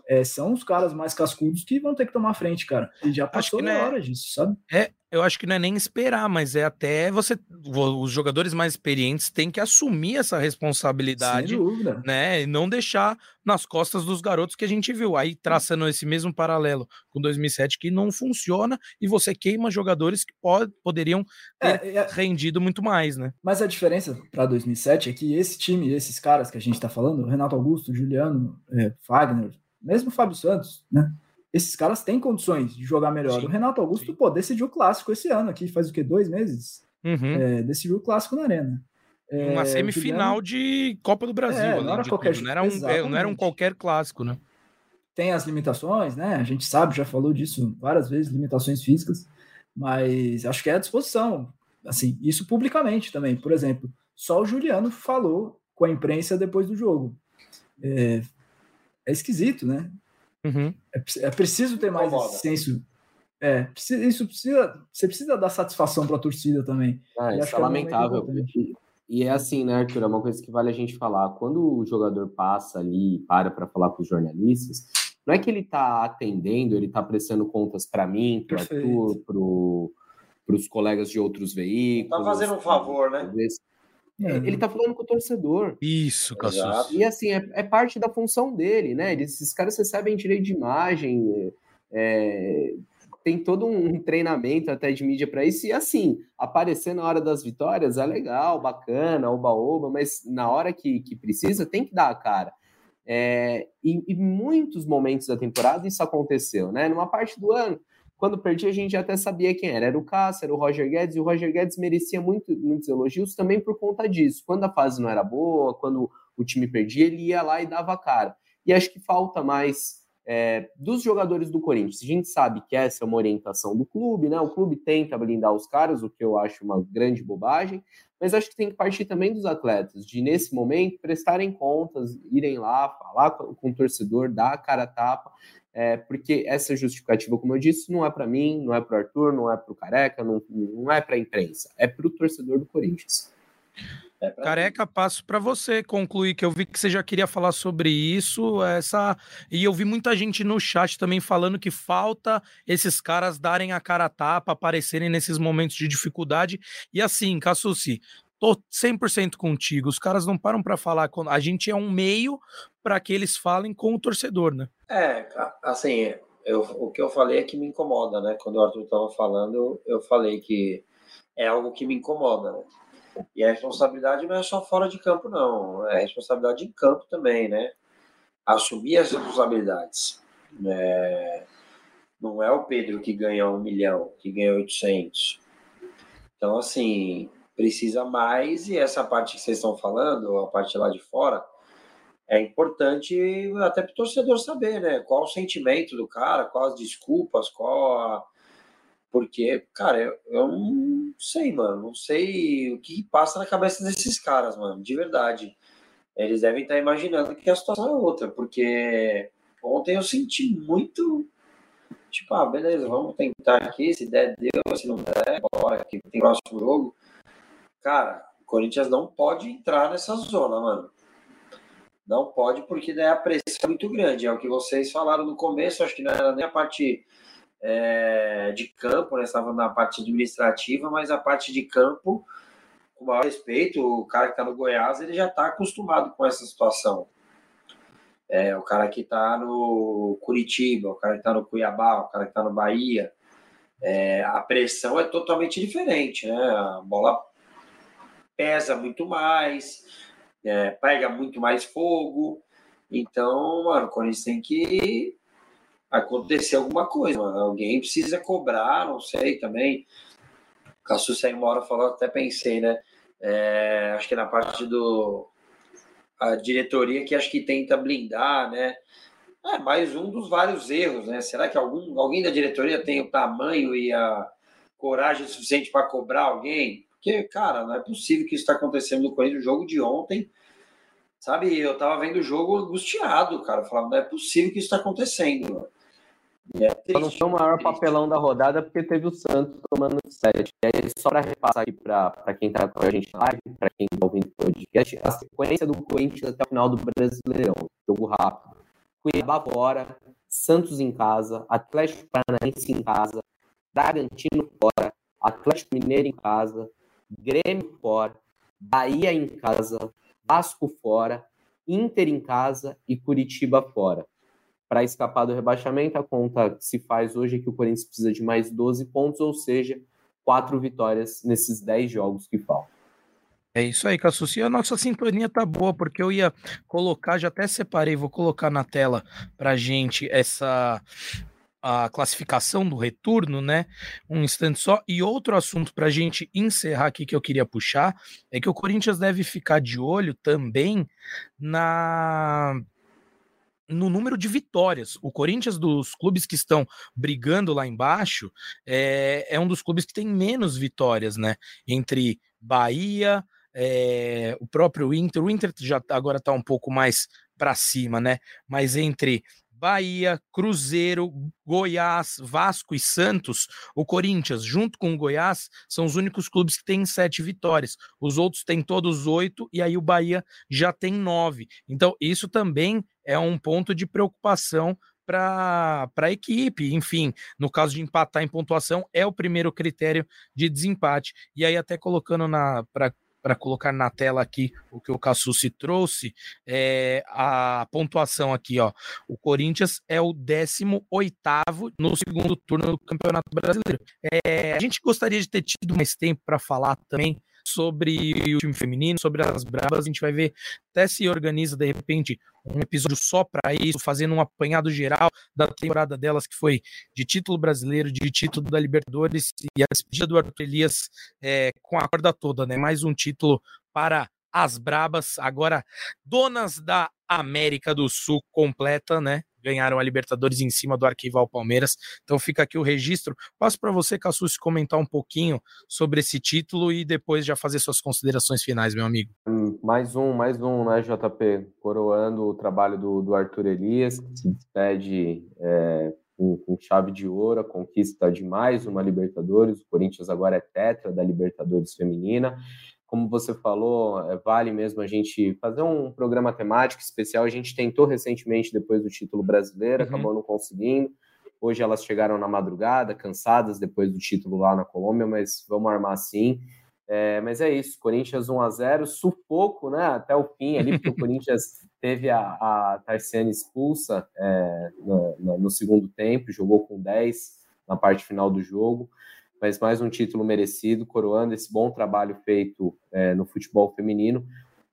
É, são os caras mais cascudos que vão ter que tomar frente, cara. E já passou na é, hora disso, sabe? É, eu acho que não é nem esperar, mas é até você. Os jogadores mais experientes têm que assumir essa responsabilidade, né? E não deixar nas costas dos garotos que a gente viu. Aí traçando esse mesmo paralelo com 2007 que não funciona e você queima jogadores que pod poderiam ter é, é... rendido muito mais, né? Mas a diferença para 2007 é que esse time, esses caras que a gente tá falando, Renato Augusto, Juliano, é, Fagner, mesmo Fábio Santos, né? Esses caras têm condições de jogar melhor. Sim, o Renato Augusto, sim. pô, decidiu o clássico esse ano aqui, faz o quê? Dois meses? Uhum. É, decidiu o clássico na Arena. É, Uma semifinal de Copa do Brasil, é, não, era qualquer... não, era um, é, não era um qualquer clássico, né? Tem as limitações, né? A gente sabe, já falou disso várias vezes, limitações físicas, mas acho que é à disposição. Assim, isso publicamente também. Por exemplo, só o Juliano falou com a imprensa depois do jogo. É, é esquisito, né? Uhum. É, é, preciso ter mais esse senso. É, precisa, isso precisa. Você precisa dar satisfação para a torcida também. Ah, isso é, é lamentável. E é assim, né, Arthur? É uma coisa que vale a gente falar. Quando o jogador passa ali e para para falar com os jornalistas, não é que ele está atendendo, ele está prestando contas para mim, para Arthur, para os colegas de outros veículos. Está fazendo um favor, né? É, ele tá falando com o torcedor. Isso, Cassus. E assim, é, é, parte da função dele, né? Esses caras recebem direito de imagem, é, tem todo um treinamento até de mídia para isso, e assim, aparecer na hora das vitórias é legal, bacana, oba-oba, mas na hora que, que precisa, tem que dar a cara. É, e em muitos momentos da temporada isso aconteceu, né? Numa parte do ano, quando perdi, a gente até sabia quem era. Era o Cássio, era o Roger Guedes, e o Roger Guedes merecia muito, muitos elogios também por conta disso. Quando a fase não era boa, quando o time perdia, ele ia lá e dava cara. e acho que falta mais é, dos jogadores do Corinthians. A gente sabe que essa é uma orientação do clube, né? O clube tenta blindar os caras, o que eu acho uma grande bobagem, mas acho que tem que partir também dos atletas, de nesse momento prestarem contas, irem lá, falar com, com o torcedor, dar a cara a tapa, é, porque essa justificativa, como eu disse, não é para mim, não é para o Arthur, não é para o Careca, não, não é para a imprensa, é para o torcedor do Corinthians. É Careca, passo para você concluir, que eu vi que você já queria falar sobre isso, essa e eu vi muita gente no chat também falando que falta esses caras darem a cara a tapa, aparecerem nesses momentos de dificuldade. E assim, Cassucci, tô 100% contigo. Os caras não param para falar, a gente é um meio para que eles falem com o torcedor, né? É, assim, eu, o que eu falei é que me incomoda, né? Quando o Arthur estava falando, eu falei que é algo que me incomoda, né? E a responsabilidade não é só fora de campo, não. É responsabilidade em campo também, né? Assumir as responsabilidades. É... Não é o Pedro que ganha um milhão, que ganha 800. Então, assim, precisa mais. E essa parte que vocês estão falando, a parte lá de fora, é importante até para o torcedor saber, né? Qual o sentimento do cara, quais as desculpas, qual a porque, cara, eu, eu não sei, mano. Não sei o que passa na cabeça desses caras, mano, de verdade. Eles devem estar imaginando que a situação é outra, porque ontem eu senti muito. Tipo, ah, beleza, vamos tentar aqui. Se der, deu. Se não der, bora, que tem próximo jogo. Cara, o Corinthians não pode entrar nessa zona, mano. Não pode, porque daí a pressão é muito grande. É o que vocês falaram no começo, acho que não era nem a parte é, de campo, né? Estava na parte administrativa, mas a parte de campo, com maior respeito, o cara que está no Goiás, ele já está acostumado com essa situação. É, o cara que está no Curitiba, o cara que está no Cuiabá, o cara que está no Bahia, é, a pressão é totalmente diferente, né? A bola pesa muito mais, é, pega muito mais fogo. Então, mano, o Corinthians tem que acontecer alguma coisa, mano. Alguém precisa cobrar, não sei também. O Cassus aí uma hora falou, até pensei, né? É, acho que na parte do. A diretoria que acho que tenta blindar, né? É mais um dos vários erros, né? Será que algum, alguém da diretoria tem o tamanho e a coragem suficiente para cobrar alguém? Porque, cara, não é possível que isso está acontecendo no Corinthians. O jogo de ontem, sabe? Eu tava vendo o jogo angustiado, cara. Eu falava, não é possível que isso está acontecendo. É não foi o maior papelão da rodada porque teve o Santos tomando 7. E aí, só para repassar aqui para quem está com a gente live, para quem está ouvindo o podcast, a sequência do Corinthians até o final do Brasileirão. Jogo rápido. Cuiabá fora, Santos em casa, Atlético Paranaense em casa, Bragantino fora, Atlético Mineiro em casa, Grêmio fora, Bahia em casa, Vasco fora, Inter em casa e Curitiba fora para escapar do rebaixamento. A conta que se faz hoje é que o Corinthians precisa de mais 12 pontos, ou seja, quatro vitórias nesses 10 jogos que faltam. É isso aí, Cassucci. A nossa sintonia tá boa, porque eu ia colocar, já até separei, vou colocar na tela para gente essa a classificação do retorno, né? Um instante só. E outro assunto para a gente encerrar aqui que eu queria puxar é que o Corinthians deve ficar de olho também na no número de vitórias. O Corinthians, dos clubes que estão brigando lá embaixo, é, é um dos clubes que tem menos vitórias, né? Entre Bahia, é, o próprio Inter. O Inter já agora está um pouco mais para cima, né? Mas entre Bahia, Cruzeiro, Goiás, Vasco e Santos, o Corinthians, junto com o Goiás, são os únicos clubes que têm sete vitórias. Os outros têm todos oito, e aí o Bahia já tem nove. Então, isso também é um ponto de preocupação para a equipe. Enfim, no caso de empatar em pontuação, é o primeiro critério de desempate. E aí, até colocando na. Para colocar na tela aqui o que o Cassucci trouxe, é, a pontuação aqui, ó. O Corinthians é o 18 no segundo turno do Campeonato Brasileiro. É, a gente gostaria de ter tido mais tempo para falar também sobre o time feminino, sobre as Brabas. A gente vai ver até se organiza de repente um episódio só para isso, fazendo um apanhado geral da temporada delas, que foi de título brasileiro, de título da Libertadores e a despedida do Arthur Elias é, com a corda toda, né? Mais um título para as Brabas, agora donas da América do Sul completa, né? Ganharam a Libertadores em cima do Arquival Palmeiras. Então fica aqui o registro. Passo para você, Cassus, comentar um pouquinho sobre esse título e depois já fazer suas considerações finais, meu amigo. Hum, mais um, mais um, né, JP? Coroando o trabalho do, do Arthur Elias, que se despede é, com, com, chave de ouro, a conquista de mais uma Libertadores. O Corinthians agora é tetra da Libertadores feminina como você falou, é, vale mesmo a gente fazer um programa temático especial. A gente tentou recentemente, depois do título brasileiro, uhum. acabou não conseguindo. Hoje elas chegaram na madrugada, cansadas depois do título lá na Colômbia, mas vamos armar assim. É, mas é isso, Corinthians 1 a 0 sufoco, né? Até o fim ali, porque o Corinthians teve a, a Tarciane expulsa é, no, no, no segundo tempo, jogou com 10 na parte final do jogo mas mais um título merecido, coroando esse bom trabalho feito é, no futebol feminino.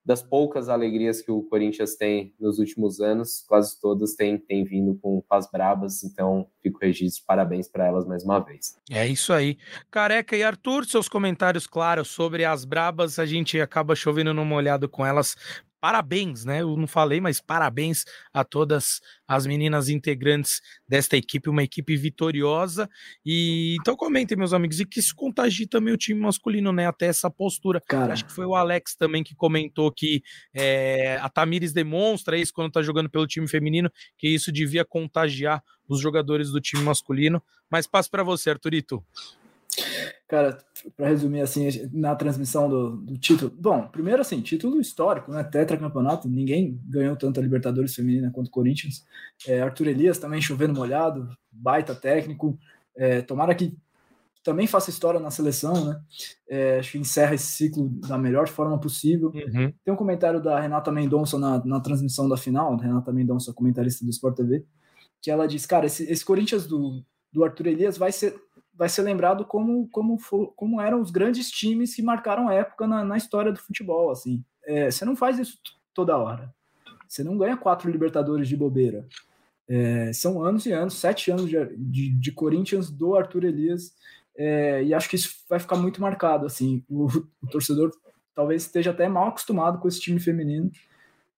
Das poucas alegrias que o Corinthians tem nos últimos anos, quase todas têm, têm vindo com as brabas, então fico registro, parabéns para elas mais uma vez. É isso aí. Careca e Arthur, seus comentários claros sobre as brabas, a gente acaba chovendo numa olhada com elas, parabéns, né? Eu não falei, mas parabéns a todas as meninas integrantes desta equipe, uma equipe vitoriosa. E então comentem, meus amigos, e que isso contagie também o time masculino, né? Até essa postura. Cara. Acho que foi o Alex também que comentou que é, a Tamires demonstra isso quando tá jogando pelo time feminino, que isso devia contagiar os jogadores do time masculino. Mas passo para você, Arthurito. Cara, para resumir assim, na transmissão do, do, título. Bom, primeiro assim, título histórico, né? Tetracampeonato, ninguém ganhou tanto a Libertadores feminina quanto o Corinthians. É, Arthur Elias também chovendo molhado, baita técnico. É, tomara que também faça história na seleção, né? É, acho que encerra esse ciclo da melhor forma possível. Uhum. Tem um comentário da Renata Mendonça na, na transmissão da final, Renata Mendonça, comentarista do Sport TV, que ela diz: Cara, esse, esse Corinthians do, do Arthur Elias vai ser vai ser lembrado como, como, como eram os grandes times que marcaram época na, na história do futebol. Assim, é, você não faz isso toda hora. Você não ganha quatro Libertadores de bobeira. É, são anos e anos, sete anos de, de, de Corinthians do Arthur Elias, é, e acho que isso vai ficar muito marcado. Assim, o, o, torcedor talvez esteja até mal acostumado com esse time feminino,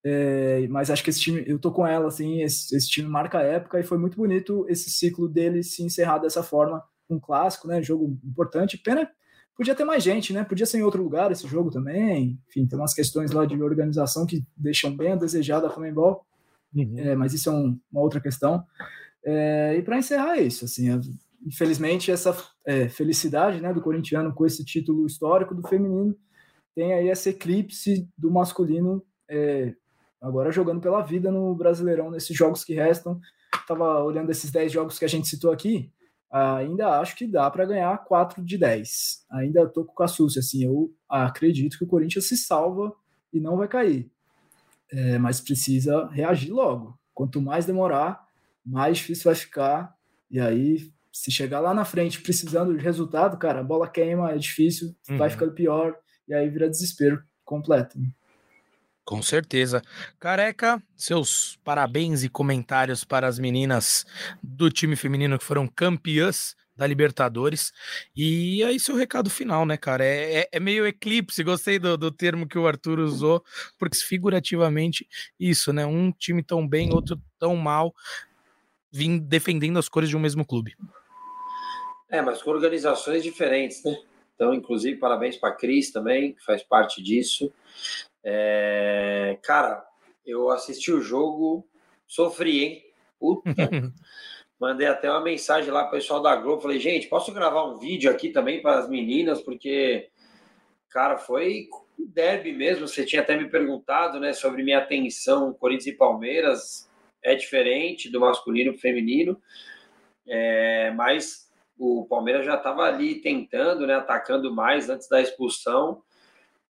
é, mas acho que esse time, eu tô com ela, assim, esse, esse time marca a época e foi muito bonito esse ciclo dele se encerrar dessa forma um clássico, né? Jogo importante. Pena, podia ter mais gente, né? Podia ser em outro lugar esse jogo também. Enfim, tem umas questões lá de organização que deixam bem a desejar da Comembol. Uhum. É, mas isso é um, uma outra questão. É, e para encerrar é isso, assim, é, infelizmente essa é, felicidade, né, do corintiano com esse título histórico do feminino tem aí essa eclipse do masculino é, agora jogando pela vida no Brasileirão nesses jogos que restam. Tava olhando esses 10 jogos que a gente citou aqui, ainda acho que dá para ganhar 4 de 10. Ainda estou com o Cassucci, assim, eu acredito que o Corinthians se salva e não vai cair. É, mas precisa reagir logo. Quanto mais demorar, mais difícil vai ficar. E aí, se chegar lá na frente precisando de resultado, cara, a bola queima, é difícil, uhum. vai ficando pior, e aí vira desespero completo. Com certeza. Careca, seus parabéns e comentários para as meninas do time feminino que foram campeãs da Libertadores. E aí, seu recado final, né, cara? É, é, é meio eclipse, gostei do, do, termo que o Arthur usou, porque figurativamente isso, né? Um time tão bem, outro tão mal, vim defendendo as cores de um mesmo clube. É, mas com organizações diferentes, né? Então, inclusive, parabéns para a Cris também, que faz parte disso. É, cara, eu assisti o jogo, sofri, hein? Puta. Mandei até uma mensagem lá pro pessoal da Globo. Falei, gente, posso gravar um vídeo aqui também para as meninas? Porque, cara, foi derby mesmo. Você tinha até me perguntado, né, sobre minha atenção Corinthians e Palmeiras. É diferente do masculino pro feminino. É, mas o Palmeiras já estava ali tentando, né, atacando mais antes da expulsão.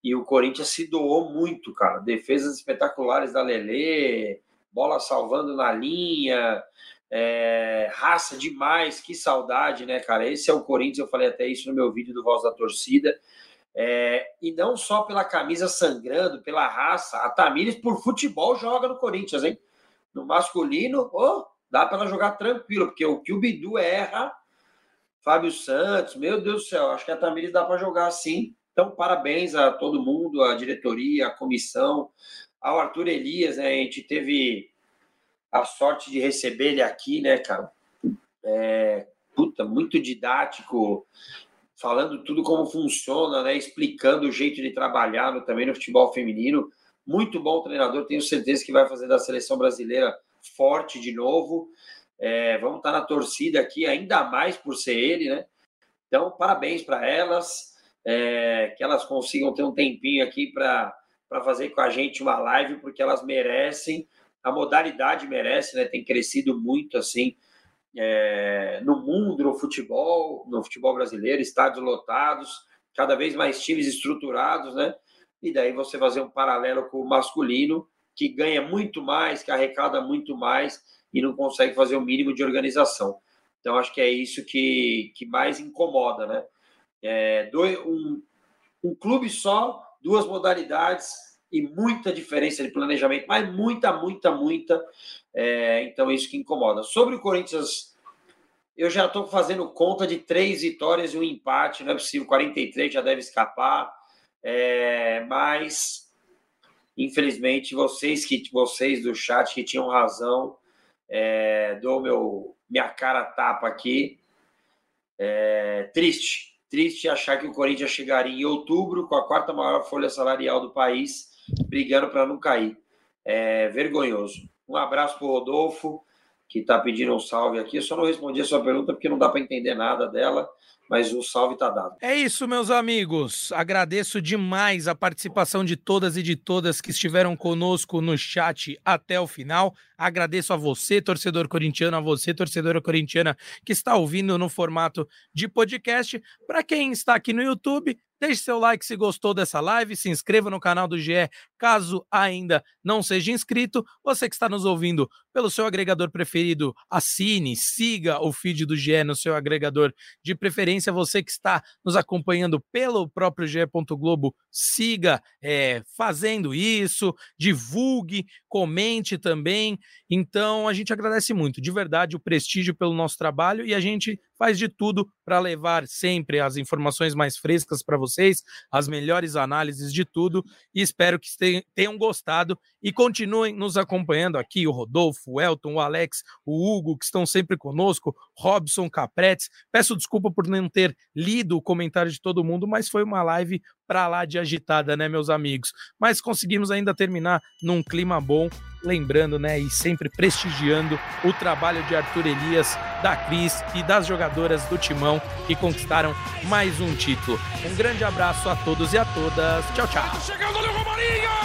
E o Corinthians se doou muito, cara. Defesas espetaculares da Lelê, bola salvando na linha, é, raça demais, que saudade, né, cara? Esse é o Corinthians, eu falei até isso no meu vídeo do Voz da Torcida. É, e não só pela camisa sangrando, pela raça, a Tamires por futebol joga no Corinthians, hein? No masculino, oh, dá para ela jogar tranquilo, porque o que o Bidu erra, Fábio Santos, meu Deus do céu, acho que a Tamires dá para jogar assim Então, parabéns a todo mundo, a diretoria, a comissão, ao Arthur Elias, né? A gente teve a sorte de receber ele aqui, né, cara? É, puta, muito didático, falando tudo como funciona, né? Explicando o jeito de trabalhar no, também no futebol feminino. Muito bom treinador, tenho certeza que vai fazer da seleção brasileira forte de novo. É, vamos estar na torcida aqui, ainda mais por ser ele, né? Então, parabéns para elas, é, que elas consigam ter um tempinho aqui para fazer com a gente uma live, porque elas merecem, a modalidade merece, né? Tem crescido muito assim é, no mundo, no futebol, no futebol brasileiro, estádios lotados, cada vez mais times estruturados, né? e daí você fazer um paralelo com o masculino, que ganha muito mais, que arrecada muito mais e não consegue fazer o mínimo de organização. Então, acho que é isso que, que mais incomoda, né? É, dois, um, um clube só, duas modalidades e muita diferença de planejamento, mas muita, muita, muita. É, então, é isso que incomoda. Sobre o Corinthians, eu já estou fazendo conta de três vitórias e um empate, não é possível, 43 já deve escapar. É, mas, infelizmente, vocês que vocês do chat que tinham razão, é, dou meu, minha cara tapa aqui. É, triste, triste achar que o Corinthians chegaria em outubro com a quarta maior folha salarial do país, brigando para não cair. É vergonhoso. Um abraço para o Rodolfo, que está pedindo um salve aqui. Eu só não respondi a sua pergunta porque não dá para entender nada dela mas o salve está dado. É isso, meus amigos. Agradeço demais a participação de todas e de todas que estiveram conosco no chat até o final. Agradeço a você, torcedor corintiano, a você, torcedora corintiana, que está ouvindo no formato de podcast. Para quem está aqui no YouTube, Deixe seu like se gostou dessa live, se inscreva no canal do GE caso ainda não seja inscrito. Você que está nos ouvindo pelo seu agregador preferido, assine, siga o feed do GE no seu agregador de preferência. Você que está nos acompanhando pelo próprio GE. Globo, siga é, fazendo isso, divulgue, comente também. Então a gente agradece muito, de verdade, o prestígio pelo nosso trabalho e a gente faz de tudo para levar sempre as informações mais frescas para vocês, as melhores análises de tudo e espero que tenham gostado e continuem nos acompanhando aqui, o Rodolfo, o Elton, o Alex, o Hugo, que estão sempre conosco, Robson Capretes. Peço desculpa por não ter lido o comentário de todo mundo, mas foi uma live para lá de agitada, né, meus amigos? Mas conseguimos ainda terminar num clima bom, lembrando, né, e sempre prestigiando o trabalho de Arthur Elias, da Cris e das jogadoras do Timão que conquistaram mais um título. Um grande abraço a todos e a todas. Tchau, tchau. Chegando ali o Romarinho!